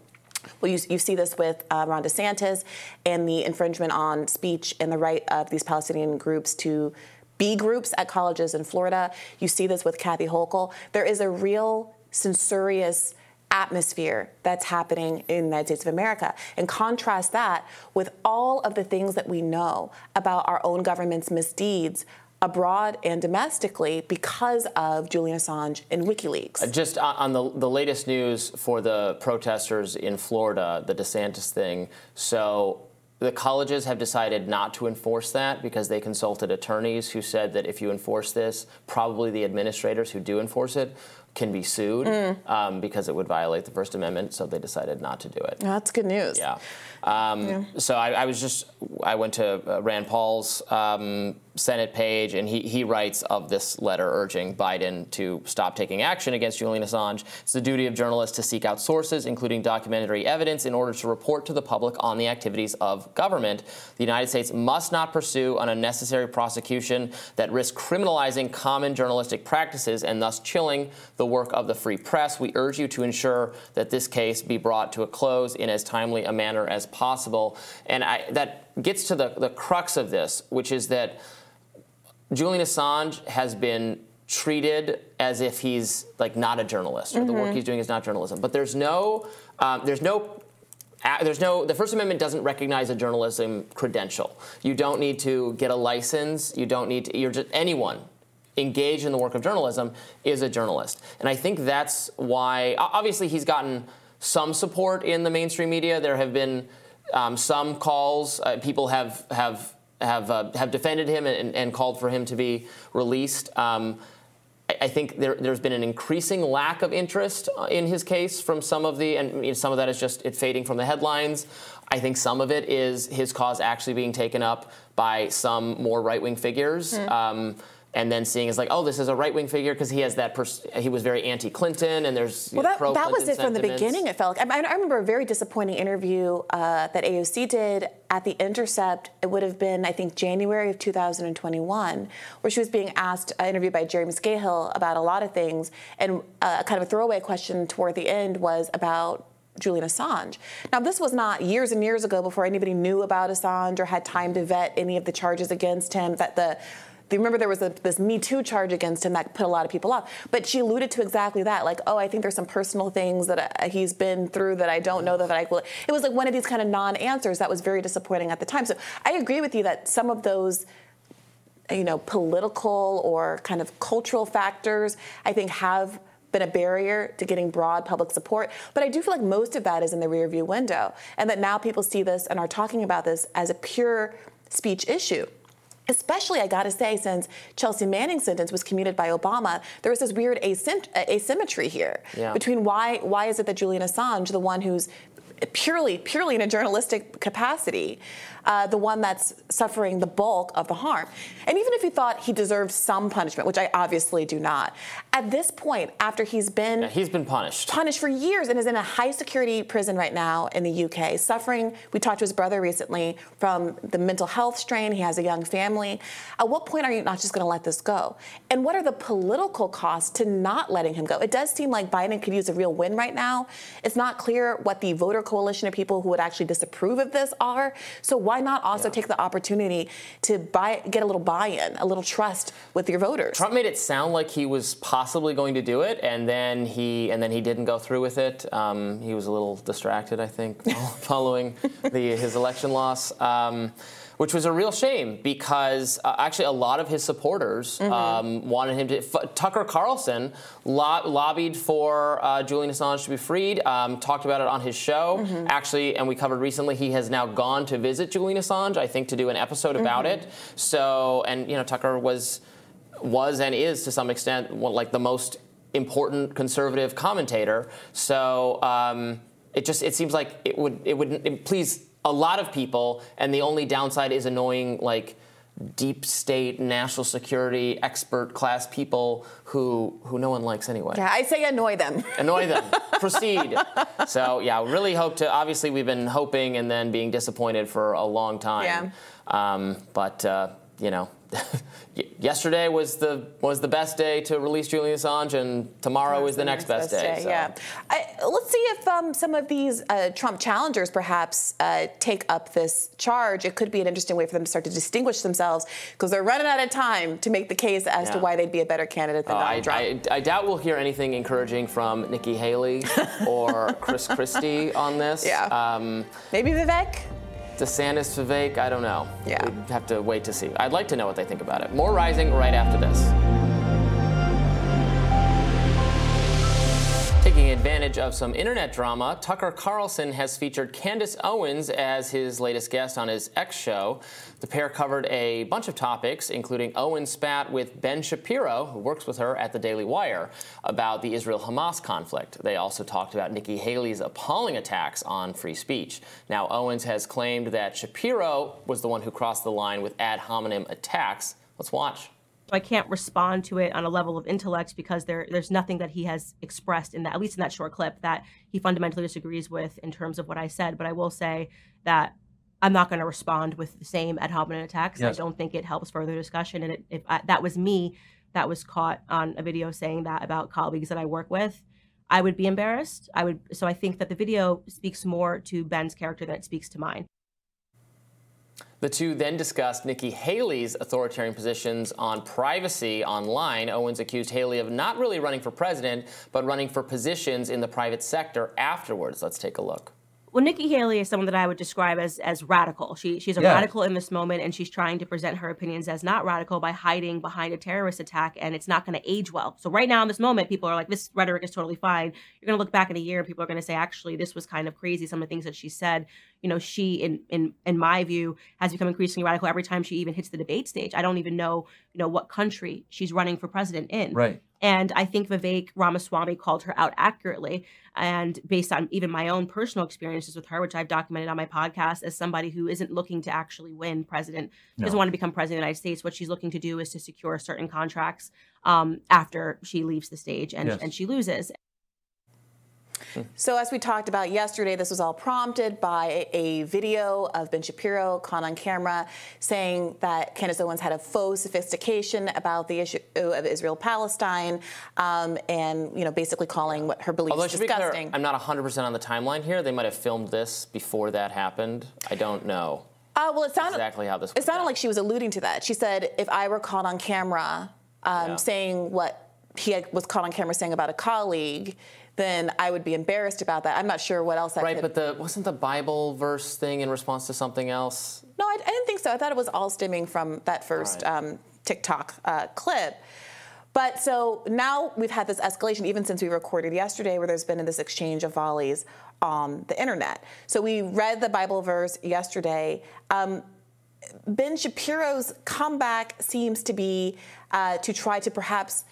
well, you, you see this with uh, Ron DeSantis and the infringement on speech and the right of these Palestinian groups to be groups at colleges in Florida. You see this with Kathy Hochul. There is a real censorious atmosphere that's happening in the United States of America. And contrast that with all of the things that we know about our own government's misdeeds abroad and domestically because of Julian Assange and WikiLeaks. Just on on the, the latest news for the protesters in Florida, the DeSantis thing. So the colleges have decided not to enforce that because they consulted attorneys who said that if you enforce this, probably the administrators who do enforce it can be sued um, because it would violate the First Amendment. So they decided not to do it. That's good news. Yeah. Um, So I, I was just, I went to uh, Rand Paul's um, Senate page, and he, he writes of this letter urging Biden to stop taking action against Julian Assange. It's the duty of journalists to seek out sources, including documentary evidence, in order to report to the public on the activities of government. The United States must not pursue an unnecessary prosecution that risks criminalizing common journalistic practices and thus chilling the work of the free press. We urge you to ensure that this case be brought to a close in as timely a manner as possible. And I, that gets to the, the crux of this, which is that Julian Assange has been treated as if he's like not a journalist or the work he's doing is not journalism. But there's no, um, there's no uh, there's no the first amendment doesn't recognize a journalism credential. You don't need to get a license. You don't need to you're just anyone engaged in the work of journalism is a journalist. And i think that's why obviously he's gotten some support in the mainstream media. There have been um, some calls. Uh, people have have have uh, have defended him and, and called for him to be released um, I- I think there, there's been an increasing lack of interest uh, in his case from some of the, and you know, some of that is just it fading from the headlines. I think some of it is his cause actually being taken up by some more right wing figures. Um, and then seeing as like, oh, this is a right wing figure because he has that. Pers- he was very anti-Clinton, and there's Well, know, that, that was it from the beginning. It felt like I, I remember a very disappointing interview uh, that AOC did at the Intercept. It would have been, I think, January of 2021, where she was being asked, uh, interviewed by Jeremy Scahill about a lot of things, and uh, kind of a throwaway question toward the end was about Julian Assange. Now, this was not years and years ago before anybody knew about Assange or had time to vet any of the charges against him. That the remember there was a, this Me Too charge against him that put a lot of people off. But she alluded to exactly that, like, oh, I think there's some personal things that uh, he's been through that I don't know that, I will. It was like one of these kind of non-answers that was very disappointing at the time. So I agree with you that some of those you know, political or kind of cultural factors, I think have been a barrier to getting broad public support. But I do feel like most of that is in the rearview window, and that now people see this and are talking about this as a pure speech issue. Especially, I gotta say, since Chelsea Manning's sentence was commuted by Obama, there was this weird asym- uh, asymmetry here Yeah. between why why is it that Julian Assange, the one who's purely purely in a journalistic capacity, uh, the one that's suffering the bulk of the harm. And even if you thought he deserved some punishment, which I obviously do not, at this point, after he's been yeah, he's been punished punished for years and is in a high security prison right now in the UK, suffering. We talked to his brother recently from the mental health strain. He has a young family. At what point are you not just going to let this go? And what are the political costs to not letting him go? It does seem like Biden could use a real win right now. It's not clear what the voter coalition of people who would actually disapprove of this are. So why not also yeah. take the opportunity to buy, get a little buy-in, a little trust with your voters? Trump made it sound like he was possibly going to do it, and then he and then he didn't go through with it. Um, he was a little distracted, I think, following the, his election loss. Um, which was a real shame because uh, actually a lot of his supporters mm-hmm. um, wanted him to. F- Tucker Carlson lo- lobbied for uh, Julian Assange to be freed, um, talked about it on his show. Mm-hmm. Actually, and we covered recently, he has now gone to visit Julian Assange, I think, to do an episode about mm-hmm. it. So, and you know, Tucker was was and is to some extent well, like the most important conservative commentator. So. Um, it just it seems like it would it would it, please a lot of people, and the only downside is annoying like deep state national security expert class people who who no one likes anyway. Yeah, I say annoy them. Annoy them. Proceed. So yeah, really hope to. Obviously, we've been hoping and then being disappointed for a long time. Yeah. Um, but uh, you know, yesterday was the was the best day to release Julian Assange, and tomorrow is the, the next, next, best, day. day so. Yeah, I, let's see if um, some of these uh, Trump challengers perhaps uh, take up this charge. It could be an interesting way for them to start to distinguish themselves because they're running out of time to make the case as yeah. to why they'd be a better candidate than uh, Donald I, Trump. I, I, doubt we'll hear anything encouraging from Nikki Haley or Chris Christie on this. Yeah, um, maybe Vivek. DeSantis, Vivek, I don't know. Yeah. We'd have to wait to see. I'd like to know what they think about it. More Rising right after this. Taking advantage of some internet drama, Tucker Carlson has featured Candace Owens as his latest guest on his X show. The pair covered a bunch of topics, including Owens spat with Ben Shapiro, who works with her at the Daily Wire, about the Israel Hamas conflict. They also talked about Nikki Haley's appalling attacks on free speech. Now, Owens has claimed that Shapiro was the one who crossed the line with ad hominem attacks. Let's watch. I can't respond to it on a level of intellect because there there's nothing that he has expressed in that, at least in that short clip, that he fundamentally disagrees with in terms of what I said. But I will say that I'm not going to respond with the same ad hominem attacks. Yes. I don't think it helps further discussion. And it, if I, that was me that was caught on a video saying that about colleagues that I work with, I would be embarrassed. I would. So I think that the video speaks more to Ben's character than it speaks to mine. The two then discussed Nikki Haley's authoritarian positions on privacy online. Owens accused Haley of not really running for president, but running for positions in the private sector afterwards. Let's take a look. Well, Nikki Haley is someone that I would describe as as radical. She she's a yeah. radical in this moment, and she's trying to present her opinions as not radical by hiding behind a terrorist attack, and it's not going to age well. So right now in this moment, people are like, "This rhetoric is totally fine." You're going to look back in a year, and people are going to say, "Actually, this was kind of crazy." Some of the things that she said. You know, she in in in my view has become increasingly radical every time she even hits the debate stage. I don't even know you know what country she's running for president in. Right. And I think Vivek Ramaswamy called her out accurately. And based on even my own personal experiences with her, which I've documented on my podcast, as somebody who isn't looking to actually win president, no. doesn't want to become president of the United States, what she's looking to do is to secure certain contracts um, after she leaves the stage and, yes. and she loses. So, as we talked about yesterday, this was all prompted by a video of Ben Shapiro caught on camera saying that Candace Owens had a faux sophistication about the issue of Israel Palestine um, and, you know, basically calling what her beliefs Although, disgusting. Clear, I'm not 100% on the timeline here. They might have filmed this before that happened. I don't know. Uh, well, it sounded exactly how this. It sounded like she was alluding to that. She said, "If I were caught on camera um, yeah. saying what he had, was caught on camera saying about a colleague, then I would be embarrassed about that. I'm not sure what else I right, could. Right, but the wasn't the Bible verse thing in response to something else? No, I, I didn't think so. I thought it was all stemming from that first right. um, TikTok uh, clip. But so now we've had this escalation, even since we recorded yesterday, where there's been this exchange of volleys on the internet. So we read the Bible verse yesterday. Um, ben Shapiro's comeback seems to be uh, to try to perhaps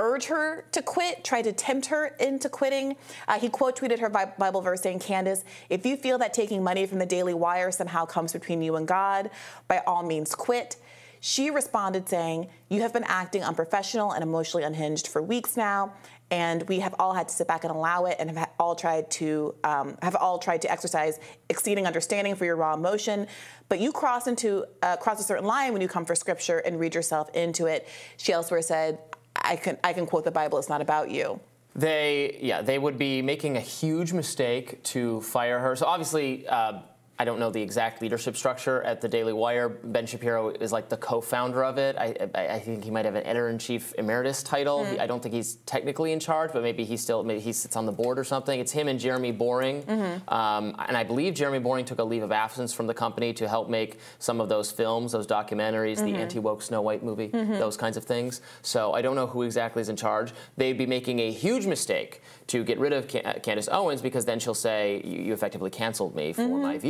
urge her to quit, tried to tempt her into quitting. Uh, he quote tweeted her Bible verse saying, Candace, if you feel that taking money from the Daily Wire somehow comes between you and God, by all means quit. She responded saying, You have been acting unprofessional and emotionally unhinged for weeks now, and we have all had to sit back and allow it and have all tried to um, have all tried to exercise exceeding understanding for your raw emotion but you cross into uh, cross a certain line when you come for scripture and read yourself into it she elsewhere said i can i can quote the bible it's not about you. They yeah they would be making a huge mistake to fire her. So obviously uh, I don't know the exact leadership structure at the Daily Wire. Ben Shapiro is like the co-founder of it. I, I, I think he might have an editor-in-chief emeritus title. Mm. I don't think he's technically in charge, but maybe he still maybe he sits on the board or something. It's him and Jeremy Boring, mm-hmm. um, and I believe Jeremy Boring took a leave of absence from the company to help make some of those films, those documentaries, mm-hmm. the anti-woke Snow White movie, mm-hmm. those kinds of things. So I don't know who exactly is in charge. They'd be making a huge mistake to get rid of Candace Owens because then she'll say you effectively canceled me for my mm-hmm.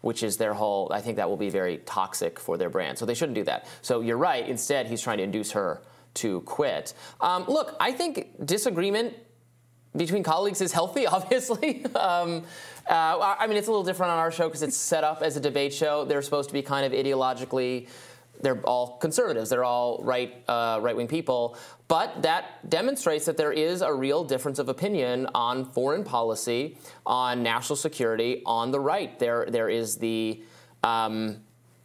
Which is their whole, I think that will be very toxic for their brand. So they shouldn't do that. So you're right. Instead, he's trying to induce her to quit. Um, look, I think disagreement between colleagues is healthy, obviously. um, uh, I mean, it's a little different on our show because it's set up as a debate show. They're supposed to be kind of ideologically they're all conservatives. They're all right uh, right wing people. But that demonstrates that there is a real difference of opinion on foreign policy, on national security, on the right. There there is the um,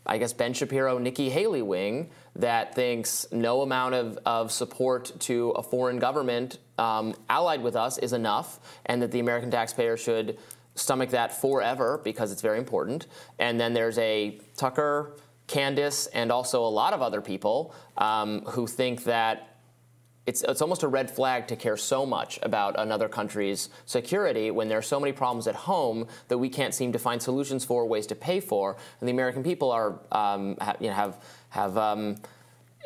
I guess Ben Shapiro, Nikki Haley wing that thinks no amount of, of support to a foreign government um, allied with us is enough, and that the American taxpayer should stomach that forever because it's very important. And then there's a Tucker Candace and also a lot of other people um, who think that it's, it's almost a red flag to care so much about another country's security when there are so many problems at home that we can't seem to find solutions for, ways to pay for, and the American people are um, ha, you know, have have um,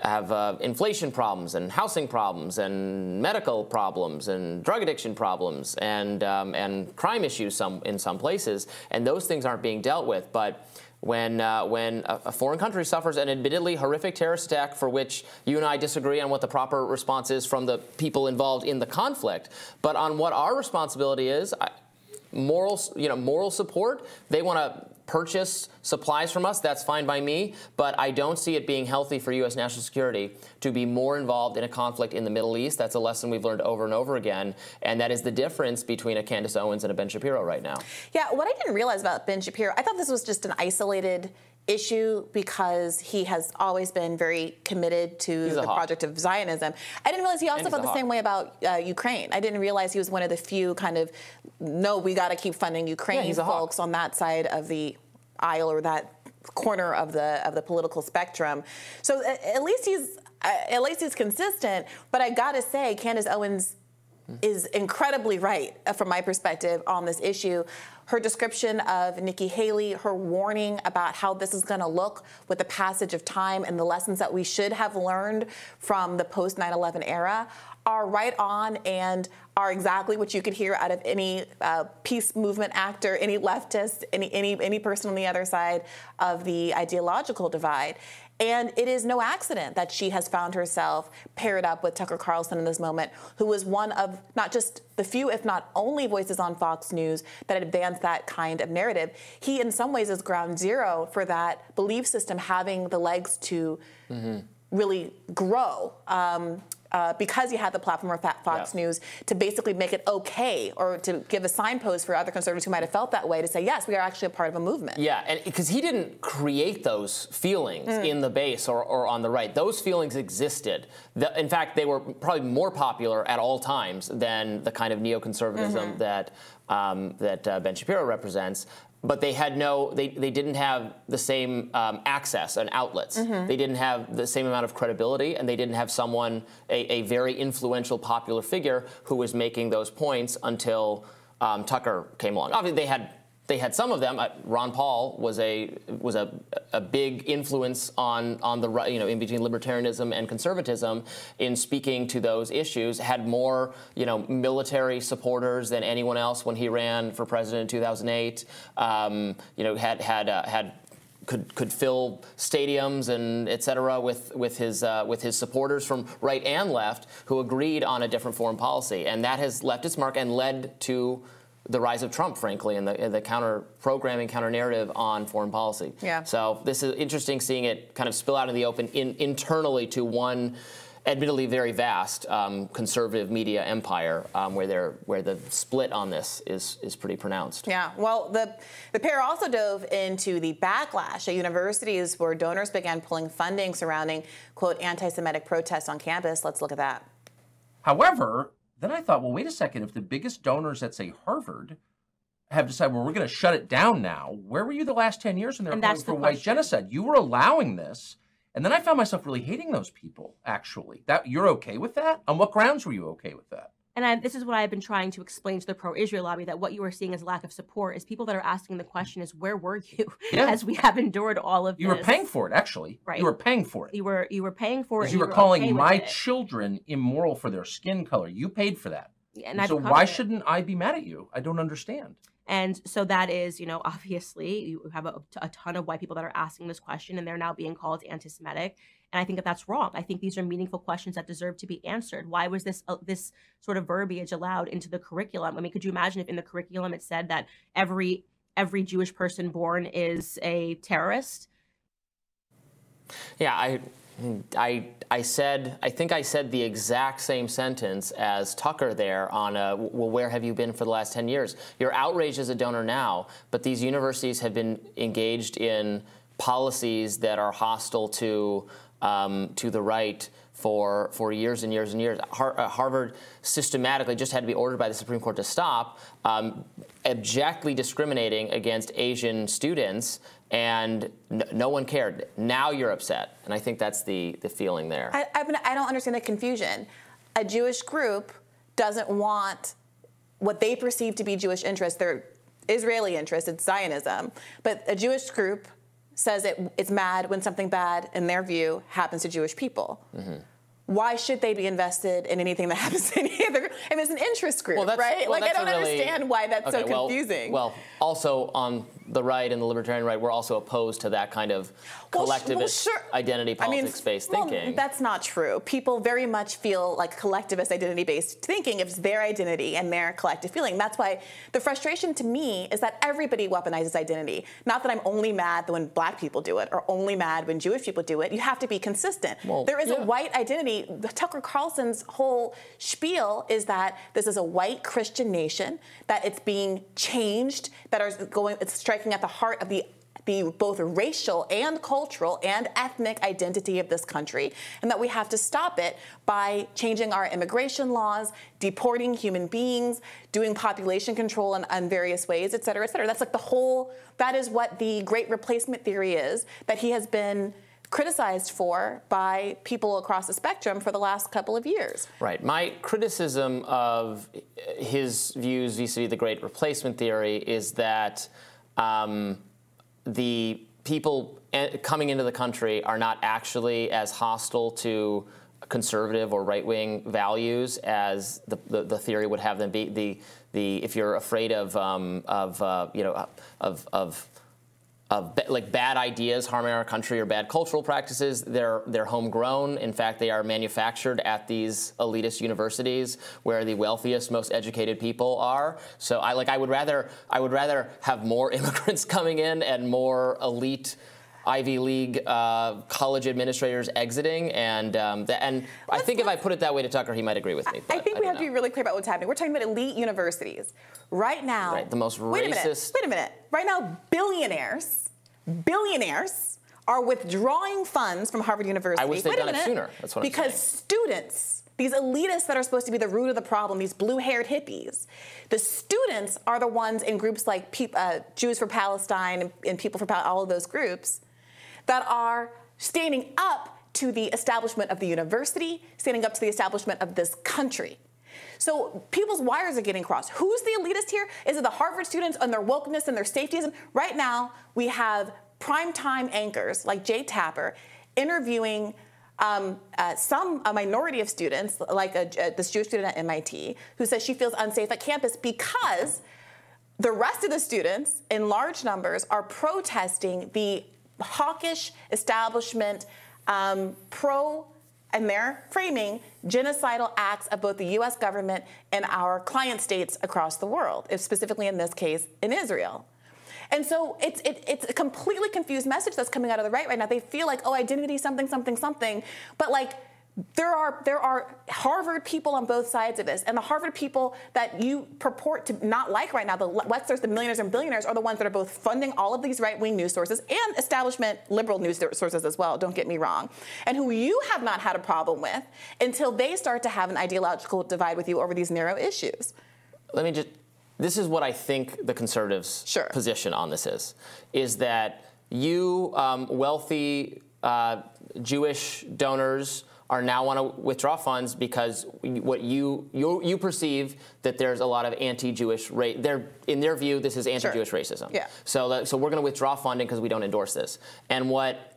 have uh, inflation problems and housing problems and medical problems and drug addiction problems and um, and crime issues some in some places, and those things aren't being dealt with, but when, uh, when a, a, foreign country suffers an admittedly horrific terrorist attack for which you and I disagree on what the proper response is from the people involved in the conflict, but on what our responsibility is, moral, you know, moral support. They want to purchase supplies from us, that's fine by me, but I don't see it being healthy for U.S. national security to be more involved in a conflict in the Middle East. That's a lesson we've learned over and over again, and that is the difference between a Candace Owens and a Ben Shapiro right now. Yeah, what I didn't realize about Ben Shapiro, I thought this was just an isolated issue because he has always been very committed to the hawk. project of Zionism. I didn't realize he also felt the hawk. same way about uh, Ukraine. I didn't realize he was one of the few kind of no, we got to keep funding Ukraine yeah, folks on that side of the aisle or that corner of the of the political spectrum. So at least he's at least he's consistent. But I got to say, Candace Owens is incredibly right uh, from my perspective on this issue. Her description of Nikki Haley, her warning about how this is going to look with the passage of time and the lessons that we should have learned from the post 9 11 era are right on and are exactly what you could hear out of any uh, peace movement actor, any leftist, any, any, any person on the other side of the ideological divide. And it is no accident that she has found herself paired up with Tucker Carlson in this moment, who was one of not just the few, if not only, voices on Fox News that advanced that kind of narrative. He, in some ways, is ground zero for that belief system having the legs to. Mm-hmm really grow. Um, uh, because you had the platform of Fox yeah. News to basically make it okay or to give a signpost for other conservatives who might have felt that way to say, yes, we are actually a part of a movement. Yeah, and because he didn't create those feelings mm. in the base or, or on the right, those feelings existed. The, in fact, they were probably more popular at all times than the kind of neoconservatism mm-hmm. that um, that uh, Ben Shapiro represents but they had no they, they didn't have the same um, access and outlets mm-hmm. they didn't have the same amount of credibility and they didn't have someone a, a very influential popular figure who was making those points until um, tucker came along obviously they had they had some of them. Ron Paul was a was a, a big influence on on the you know in between libertarianism and conservatism in speaking to those issues. Had more you know military supporters than anyone else when he ran for president in 2008. Um, you know had had uh, had could could fill stadiums and et cetera with with his uh, with his supporters from right and left who agreed on a different foreign policy, and that has left its mark and led to the rise of Trump, frankly, and the, and the counter programming, counter narrative on foreign policy. Yeah. So this is interesting seeing it kind of spill out in the open in, internally to one admittedly very vast um, conservative media empire um, where they where the split on this is is pretty pronounced. Yeah. Well, the the pair also dove into the backlash at universities where donors began pulling funding surrounding quote anti-Semitic protests on campus. Let's look at that. However, then I thought, well, wait a second. If the biggest donors at say Harvard have decided, well, we're going to shut it down now. Where were you the last 10 years when they were calling for white genocide? You were allowing this. And then I found myself really hating those people, actually. That You're okay with that? On what grounds were you okay with that? And I, this is what I've been trying to explain to the pro-Israel lobby that what you are seeing as lack of support is people that are asking the question is where were you Yeah. as we have endured all of You were paying for it, actually. Right. You were paying for it. You were you were paying for it. And you were okay calling with my children immoral for their skin color. You paid for that. and I've so why it. shouldn't I be mad at you? I don't understand. And so that is, you know, obviously you have a, a ton of white people that are asking this question and they're now being called anti-Semitic. And I think that that's wrong. I think these are meaningful questions that deserve to be answered. Why was this uh, this sort of verbiage allowed into the curriculum? I mean, could you imagine if in the curriculum it said that every every Jewish person born is a terrorist? Yeah, I, I, I said, I think I said the exact same sentence as Tucker there on, uh, well, where have you been for the last 10 years? You're outraged as a donor now, but these universities have been engaged in policies that are hostile to, um, to the right for, for years and years and years. Har- uh, Harvard systematically just had to be ordered by the Supreme Court to stop, um, abjectly discriminating against Asian students, and n- no one cared. Now you're upset, and I think that's the, the feeling there. I, I, mean, I don't understand the confusion. A Jewish group doesn't want what they perceive to be Jewish interests, their Israeli interests, it's Zionism. But a Jewish group says it, it's mad when something bad, in their view, happens to Jewish people. Mm-hmm. Why should they be invested in anything that happens to any other? group? I mean, it's an interest group, Well, right? well, like, I don't really- understand why that's Okay, so well- confusing. Well, also on the right and the libertarian right, we're also opposed to that kind of Well, well, collectivist sure. identity I mean, politics-based well, thinking. That's not true. People very much feel like collectivist identity-based thinking. If it's their identity and their collective feeling, that's why the frustration to me is that everybody weaponizes identity. Not that I'm only mad when Black people do it or only mad when Jewish people do it. You have to be consistent. There is yeah. a white identity. Tucker Carlson's whole spiel is that this is a white Christian nation, that it's being changed, that are going, it's striking at the heart of the the both racial and cultural and ethnic identity of this country, and that we have to stop it by changing our immigration laws, deporting human beings, doing population control in, in various ways, et cetera, et cetera. That's like the whole, that is what the great replacement theory is that he has been criticized for by people across the spectrum for the last couple of years. Right. My criticism of his views vis-a-vis the Great Replacement Theory is that um, the people coming into the country are not actually as hostile to conservative or right-wing values as the, the, the theory would have them be. The, the, if you're afraid of, um, of uh, you know, of, of of like bad ideas harming our country or bad cultural practices. They're they're homegrown. In fact, they are manufactured at these elitist universities where the wealthiest, most educated people are. So I like I would rather I would rather have more immigrants coming in and more elite. Ivy League uh, college administrators exiting, and um, the, and I think if I put it that way to Tucker, he might agree with me. I think we don't have to be really clear about what's happening. We're talking about elite universities. Right now, Right, the most wait a minute, racist- wait a minute. Right now, billionaires, billionaires are withdrawing funds from Harvard University. I wish they'd wait done it sooner. That's what I'm because saying. students, these elitists that are supposed to be the root of the problem, these blue-haired hippies, the students are the ones in groups like Peop uh, Jews for Palestine and, and People for Palestine, all of those groups, that are standing up to the establishment of the university, standing up to the establishment of this country. So people's wires are getting crossed. Who's the elitist here? Is it the Harvard students and their wokeness and their safetyism? Right now, we have primetime anchors like Jake Tapper interviewing um, uh, some a minority of students, like a, uh, this Jewish student at MIT, who says she feels unsafe at campus because the rest of the students, in large numbers, are protesting the hawkish establishment, um, pro and they're framing genocidal acts of both the US government and our client states across the world, specifically in this case, in Israel. And so it's it, it's a completely confused message that's coming out of the right right now. They feel like, oh, identity, something, something, something. But like there are there are Harvard people on both sides of this, and the Harvard people that you purport to not like right now, the Wexners, the millionaires and billionaires, are the ones that are both funding all of these right-wing news sources and establishment liberal news sources as well. Don't get me wrong, and who you have not had a problem with until they start to have an ideological divide with you over these narrow issues. Let me just. This is what I think the conservatives' sure. position on this is: is that you um, wealthy uh, Jewish donors are now want to withdraw funds because what you you, you perceive that there's a lot of anti-Jewish rate. They're in their view, this is anti-Jewish sure. racism. Yeah. So so we're going to withdraw funding because we don't endorse this. And what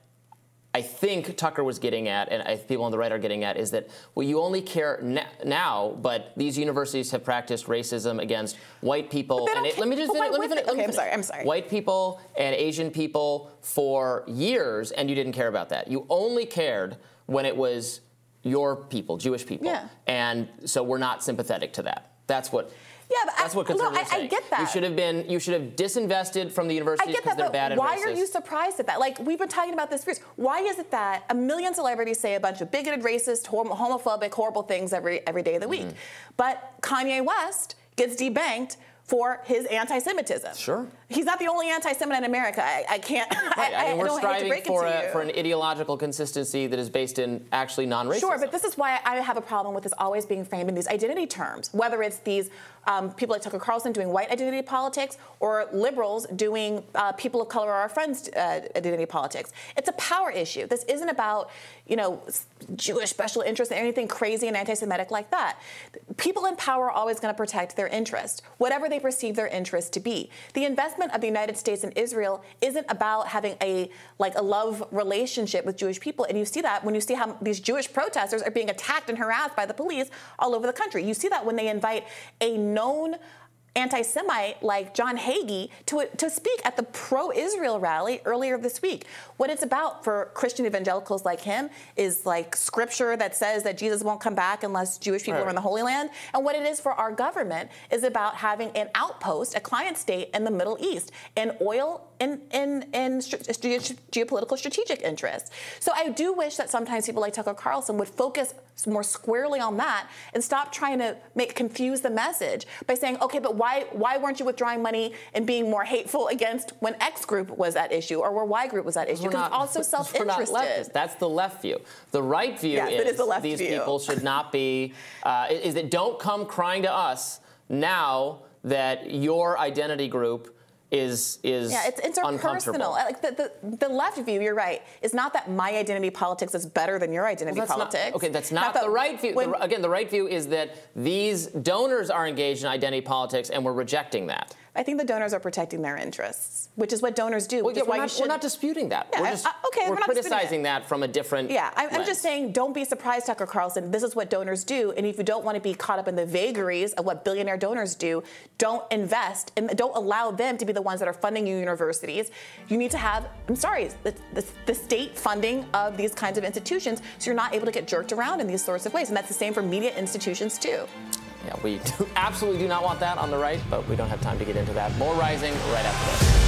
I think Tucker was getting at, and I, people on the right are getting at, is that well, you only care now, but these universities have practiced racism against white people. And it, let me just finish, let me finish. Okay, I'm sorry. I'm sorry. White people and Asian people for years, and you didn't care about that. You only cared when it was your people, Jewish people. Yeah. And so we're not sympathetic to that. That's what. Yeah, but that's I, what conservatives no, I, I, get that. You should have been. You should have disinvested from the university because they're bad Why are you surprised at that? Like we've been talking about this for years. Why is it that a million celebrities say a bunch of bigoted, racist, homophobic, horrible things every every day of the week, mm-hmm. but Kanye West gets debanked for his anti-Semitism. Sure. He's not the only anti-Semite in America. I, I can't. Right. I, I, mean, we're striving for, a, for an ideological consistency that is based in actually non-racism. Sure, but this is why I have a problem with this always being framed in these identity terms. Whether it's these um, people like Tucker Carlson doing white identity politics or liberals doing uh, people of color are our friends uh, identity politics. It's a power issue. This isn't about you know Jewish special interests or anything crazy and anti-Semitic like that. People in power are always going to protect their interest, whatever they perceive their interest to be. The investment of the United States in Israel isn't about having a like a love relationship with Jewish people, and you see that when you see how these Jewish protesters are being attacked and harassed by the police all over the country. You see that when they invite a known anti-Semite like John Hagee to, to speak at the pro-Israel rally earlier this week. What it's about for Christian evangelicals like him is like scripture that says that Jesus won't come back unless Jewish people right. are in the Holy Land. And what it is for our government is about having an outpost, a client state in the Middle East, and oil and, and, and geopolitical strategic interests. So I do wish that sometimes people like Tucker Carlson would focus more squarely on that and stop trying to make confuse the message by saying, okay, but why why weren't you withdrawing money and being more hateful against when X group was at issue or where Y group was at issue? Because it's also self-interested. That's the left view. The right view yes, is, is the these view. people should not be. Uh, is that don't come crying to us now that your identity group is is yeah, it's interpersonal. Like the, the, the left view, you're right, is not that my identity politics is better than your identity well, politics. Not, okay, that's not, not the, the, right view. When, the, again, the right view is that these donors are engaged in identity politics, and we're rejecting that. I think the donors are protecting their interests, which is what donors do. Well, yeah, we're, not, should... we're, not, disputing that. Yeah, we're just, uh, okay, we're, we're criticizing that from a different. Yeah, I'm, I'm, just saying, don't be surprised, Tucker Carlson. This is what donors do, and if you don't want to be caught up in the vagaries of what billionaire donors do, don't invest and don't allow them to be the ones that are funding your universities. You need to have, I'm sorry, the, the, the state funding of these kinds of institutions, so you're not able to get jerked around in these sorts of ways, and that's the same for media institutions too. Yeah, we do, absolutely do not want that on the right, but we don't have time to get into that. More rising right after this.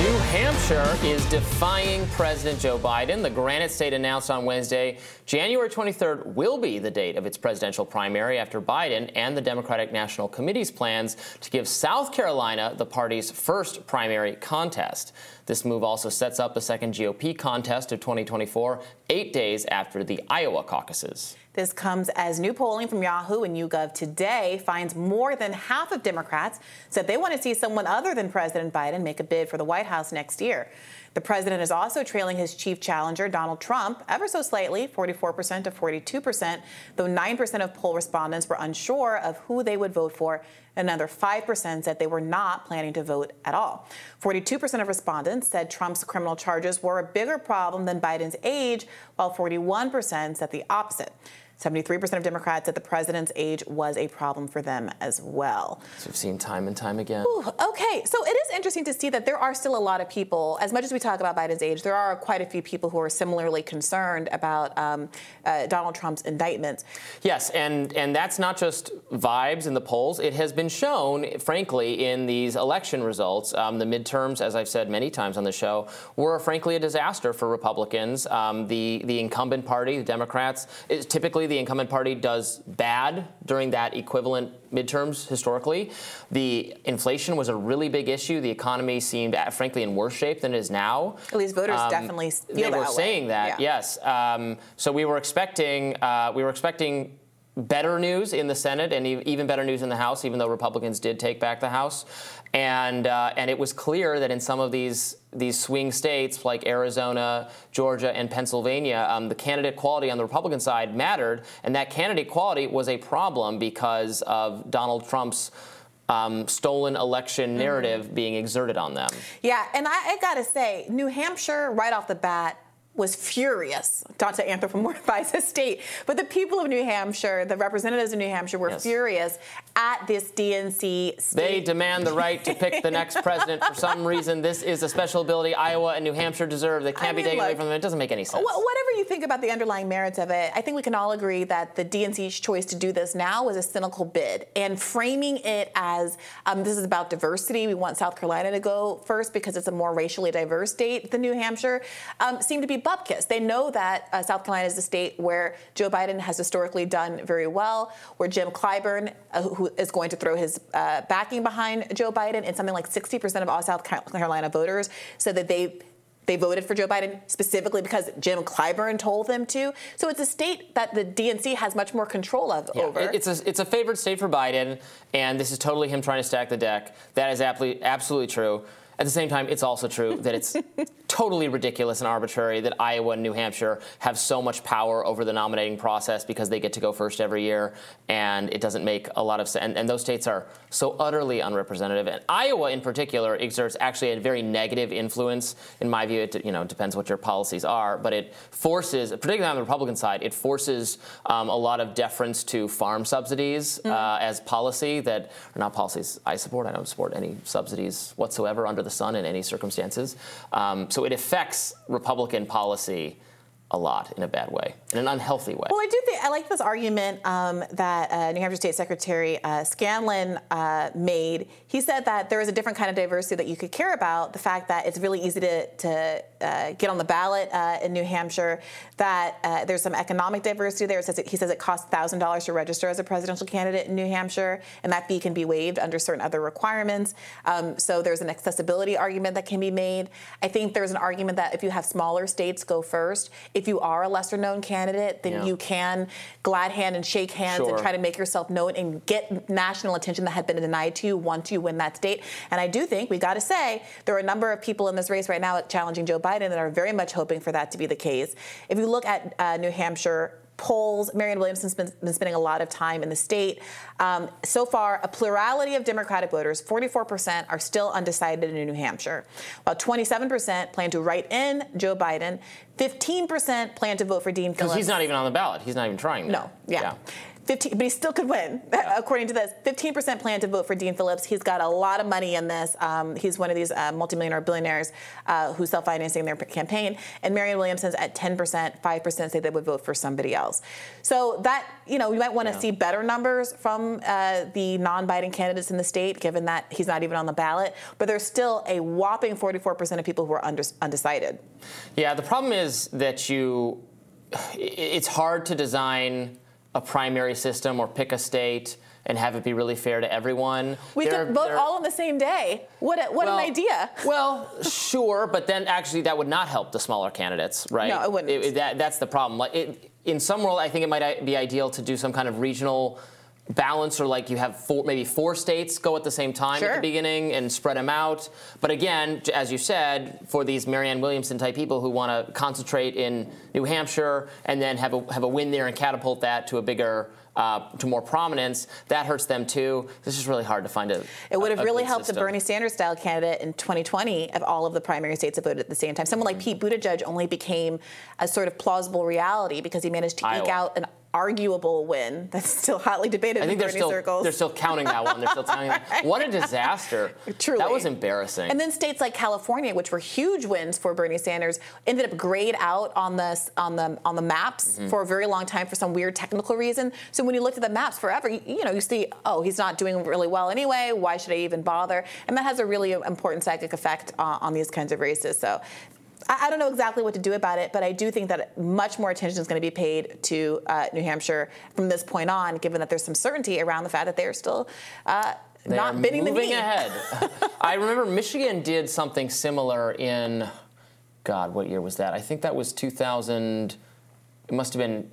New Hampshire is defying President Joe Biden. The Granite State announced on Wednesday January 23rd will be the date of its presidential primary after Biden and the Democratic National Committee's plans to give South Carolina the party's first primary contest. This move also sets up the second GOP contest of 2024, eight days after the Iowa caucuses. This comes as new polling from Yahoo and YouGov today finds more than half of Democrats said they want to see someone other than President Biden make a bid for the White House next year. The president is also trailing his chief challenger, Donald Trump, ever so slightly, 44% to 42%, though 9% of poll respondents were unsure of who they would vote for. Another 5% said they were not planning to vote at all. 42% of respondents said Trump's criminal charges were a bigger problem than Biden's age, while 41% said the opposite. 73% of Democrats said the president's age was a problem for them as well. So we've seen time and time again. Ooh, okay, so it is interesting to see that there are still a lot of people, as much as we talk about Biden's age, there are quite a few people who are similarly concerned about um, uh, Donald Trump's indictments. Yes, and, and that's not just vibes in the polls. It has been shown, frankly, in these election results. Um, the midterms, as I've said many times on the show, were frankly a disaster for Republicans. Um, the, the incumbent party, the Democrats, is typically the incumbent party does bad during that equivalent midterms historically. The inflation was a really big issue. The economy seemed, uh, frankly, in worse shape than it is now. At least voters um, definitely feel they that were way. saying that. Yeah. Yes. Um, so we were expecting uh, we were expecting better news in the Senate and even better news in the House, even though Republicans did take back the House. And uh, and it was clear that in some of these these swing states like Arizona, Georgia, and Pennsylvania, um, the candidate quality on the Republican side mattered, and that candidate quality was a problem because of Donald Trump's. Um, stolen election mm-hmm. narrative mm-hmm. being exerted on them. Yeah, and I, I got to say, New Hampshire, right off the bat, was furious, not to anthropomorphize a state, but the people of New Hampshire, the representatives of New Hampshire, were yes. furious at this DNC state. They demand the right to pick the next president for some reason. This is a special ability Iowa and New Hampshire deserve that can't I mean, be taken look, away from them. It doesn't make any sense. Wh- whatever you think about the underlying merits of it, I think we can all agree that the DNC's choice to do this now was a cynical bid. And framing it as um, this is about diversity, we want South Carolina to go first because it's a more racially diverse state than New Hampshire, um, seemed to be bupkis. They know that uh, South Carolina is a state where Joe Biden has historically done very well, where Jim Clyburn, uh, who is going to throw his uh, backing behind Joe Biden, and something like 60% of all South Carolina voters said that they they voted for Joe Biden specifically because Jim Clyburn told them to. So it's a state that the DNC has much more control of yeah, over. It's a, it's a favored state for Biden, and this is totally him trying to stack the deck. That is absolutely, absolutely true. At the same time, it's also true that it's totally ridiculous and arbitrary that Iowa and New Hampshire have so much power over the nominating process because they get to go first every year, and it doesn't make a lot of sense. And, and those states are so utterly unrepresentative. And Iowa, in particular, exerts actually a very negative influence, in my view. It you know depends what your policies are, but it forces, particularly on the Republican side, it forces um, a lot of deference to farm subsidies mm. uh, as policy that are not policies I support. I don't support any subsidies whatsoever under the the sun in any circumstances. Um, so it affects Republican policy a lot in a bad way, in an unhealthy way. Well, I do think I like this argument um, that uh, New Hampshire State Secretary uh, Scanlan uh, made. He said that there is a different kind of diversity that you could care about. The fact that it's really easy to, to uh, get on the ballot uh, in New Hampshire, that uh, there's some economic diversity there. Says it, he says it costs $1,000 to register as a presidential candidate in New Hampshire, and that fee can be waived under certain other requirements. Um, so there's an accessibility argument that can be made. I think there's an argument that if you have smaller states go first, if you are a lesser known candidate, then yeah. you can glad hand and shake hands sure. and try to make yourself known and get national attention that had been denied to you once you win that state. And I do think we got to say there are a number of people in this race right now challenging Joe Biden that are very much hoping for that to be the case. If you look at uh, New Hampshire, polls. Marianne Williamson's been, been, spending a lot of time in the state. Um, so far, a plurality of Democratic voters, 44%, are still undecided in New Hampshire, while 27% plan to write in Joe Biden. 15% plan to vote for Dean Phillips. Because he's not even on the ballot. He's not even trying. No, yeah. yeah. 15, but he still could win, yeah. according to this. 15% plan to vote for Dean Phillips. He's got a lot of money in this. Um, he's one of these uh, multimillionaire billionaires uh, who's self-financing their campaign. And Marianne Williamson's at 10%, 5% say they would vote for somebody else. So that, you know, you might want to yeah. see better numbers from uh, the non-Biden candidates in the state, given that he's not even on the ballot. But there's still a whopping 44% of people who are under, undecided. Yeah, the problem is that you, it's hard to design a primary system or pick a state and have it be really fair to everyone. We there, could vote there, all on the same day. What, a, what well, an idea. well, sure, but then actually that would not help the smaller candidates, right? No, it wouldn't. It, that, that's the problem. Like it, in some world, I think it might uh, be ideal to do some kind of regional balance or like you have four, maybe four states go at the same time sure. at the beginning and spread them out. But again, as you said, for these Marianne Williamson type people who want to concentrate in New Hampshire and then have a, have a win there and catapult that to a bigger uh, to more prominence, that hurts them too. This is really hard to find a. It would have a, really helped system. the Bernie Sanders style candidate in 2020 if all of the primary states had voted at the same time. Someone like Pete Buttigieg only became a sort of plausible reality because he managed to Iowa. eke out an arguable win that's still hotly debated I think in they're Bernie still circles. they're still counting that one. They're still counting that. What a disaster! Truly. that was embarrassing. And then states like California, which were huge wins for Bernie Sanders, ended up grayed out on the on the on the maps Mm-hmm. for a very long time for some weird technical reason. So when you looked at the maps forever, you, you know, you see, oh, he's not doing really well anyway. Why should I even bother? And that has a really important psychic effect uh, on these kinds of races. So. I I don't know exactly what to do about it, but I do think that much more attention is going to be paid to uh, New Hampshire from this point on, given that there's some certainty around the fact that they are still uh, They not are bending the moving knee. ahead. I remember Michigan did something similar in, God, what year was that? I think that was 2000. It must have been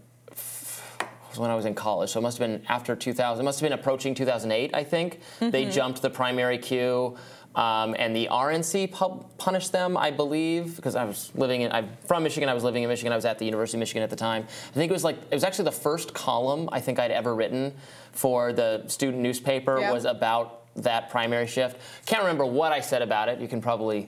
when I was in college, so it must have been after 2000. It must have been approaching 2008. I think they Mm-hmm. jumped the primary queue. Um, and the RNC pu- punished them, I believe, because I was living in. I'm from Michigan. I was living in Michigan. I was at the University of Michigan at the time. I think it was like it was actually the first column I think I'd ever written for the student newspaper was about that primary shift. Can't remember what I said about it. You can probably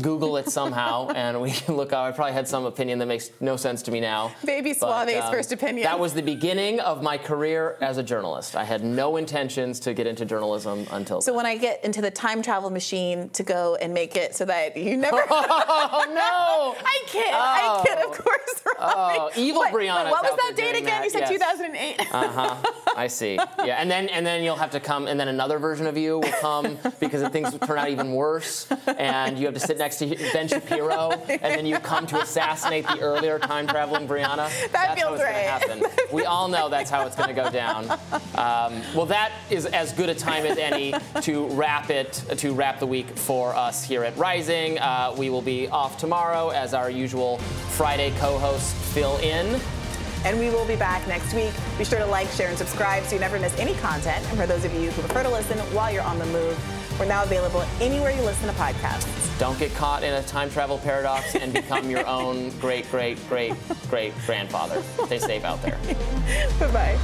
Google it somehow, and we can look. Up. I probably had some opinion that makes no sense to me now. Baby Soave's um, first opinion. That was the beginning of my career as a journalist. I had no intentions to get into journalism until. So when I get into the time travel machine to go and make it so that you never. oh no! I kid. I kid, of course. Robby. Oh, evil What- Briahna's What was that date again? that, You said yes. 2008. Uh huh. I see. Yeah, and then and then you'll have to come, and then another version of you will come because things turn out even worse, and you have to sit next to Ben Shapiro, and then you come to assassinate the earlier time traveling Briahna. that's how feels it's right. Gonna happen. We all know that's how it's going to go down. Um, well, that is as good a time as any to wrap it to wrap the week for us here at Rising. Uh, we will be off tomorrow as our usual Friday co-hosts fill in. And we will be back next week. Be sure to like, share, and subscribe so you never miss any content. And for those of you who prefer to listen while you're on the move, we're now available anywhere you listen to podcasts. Don't get caught in a time travel paradox and become your own great, great, great, great grandfather. Stay safe out there. Bye bye.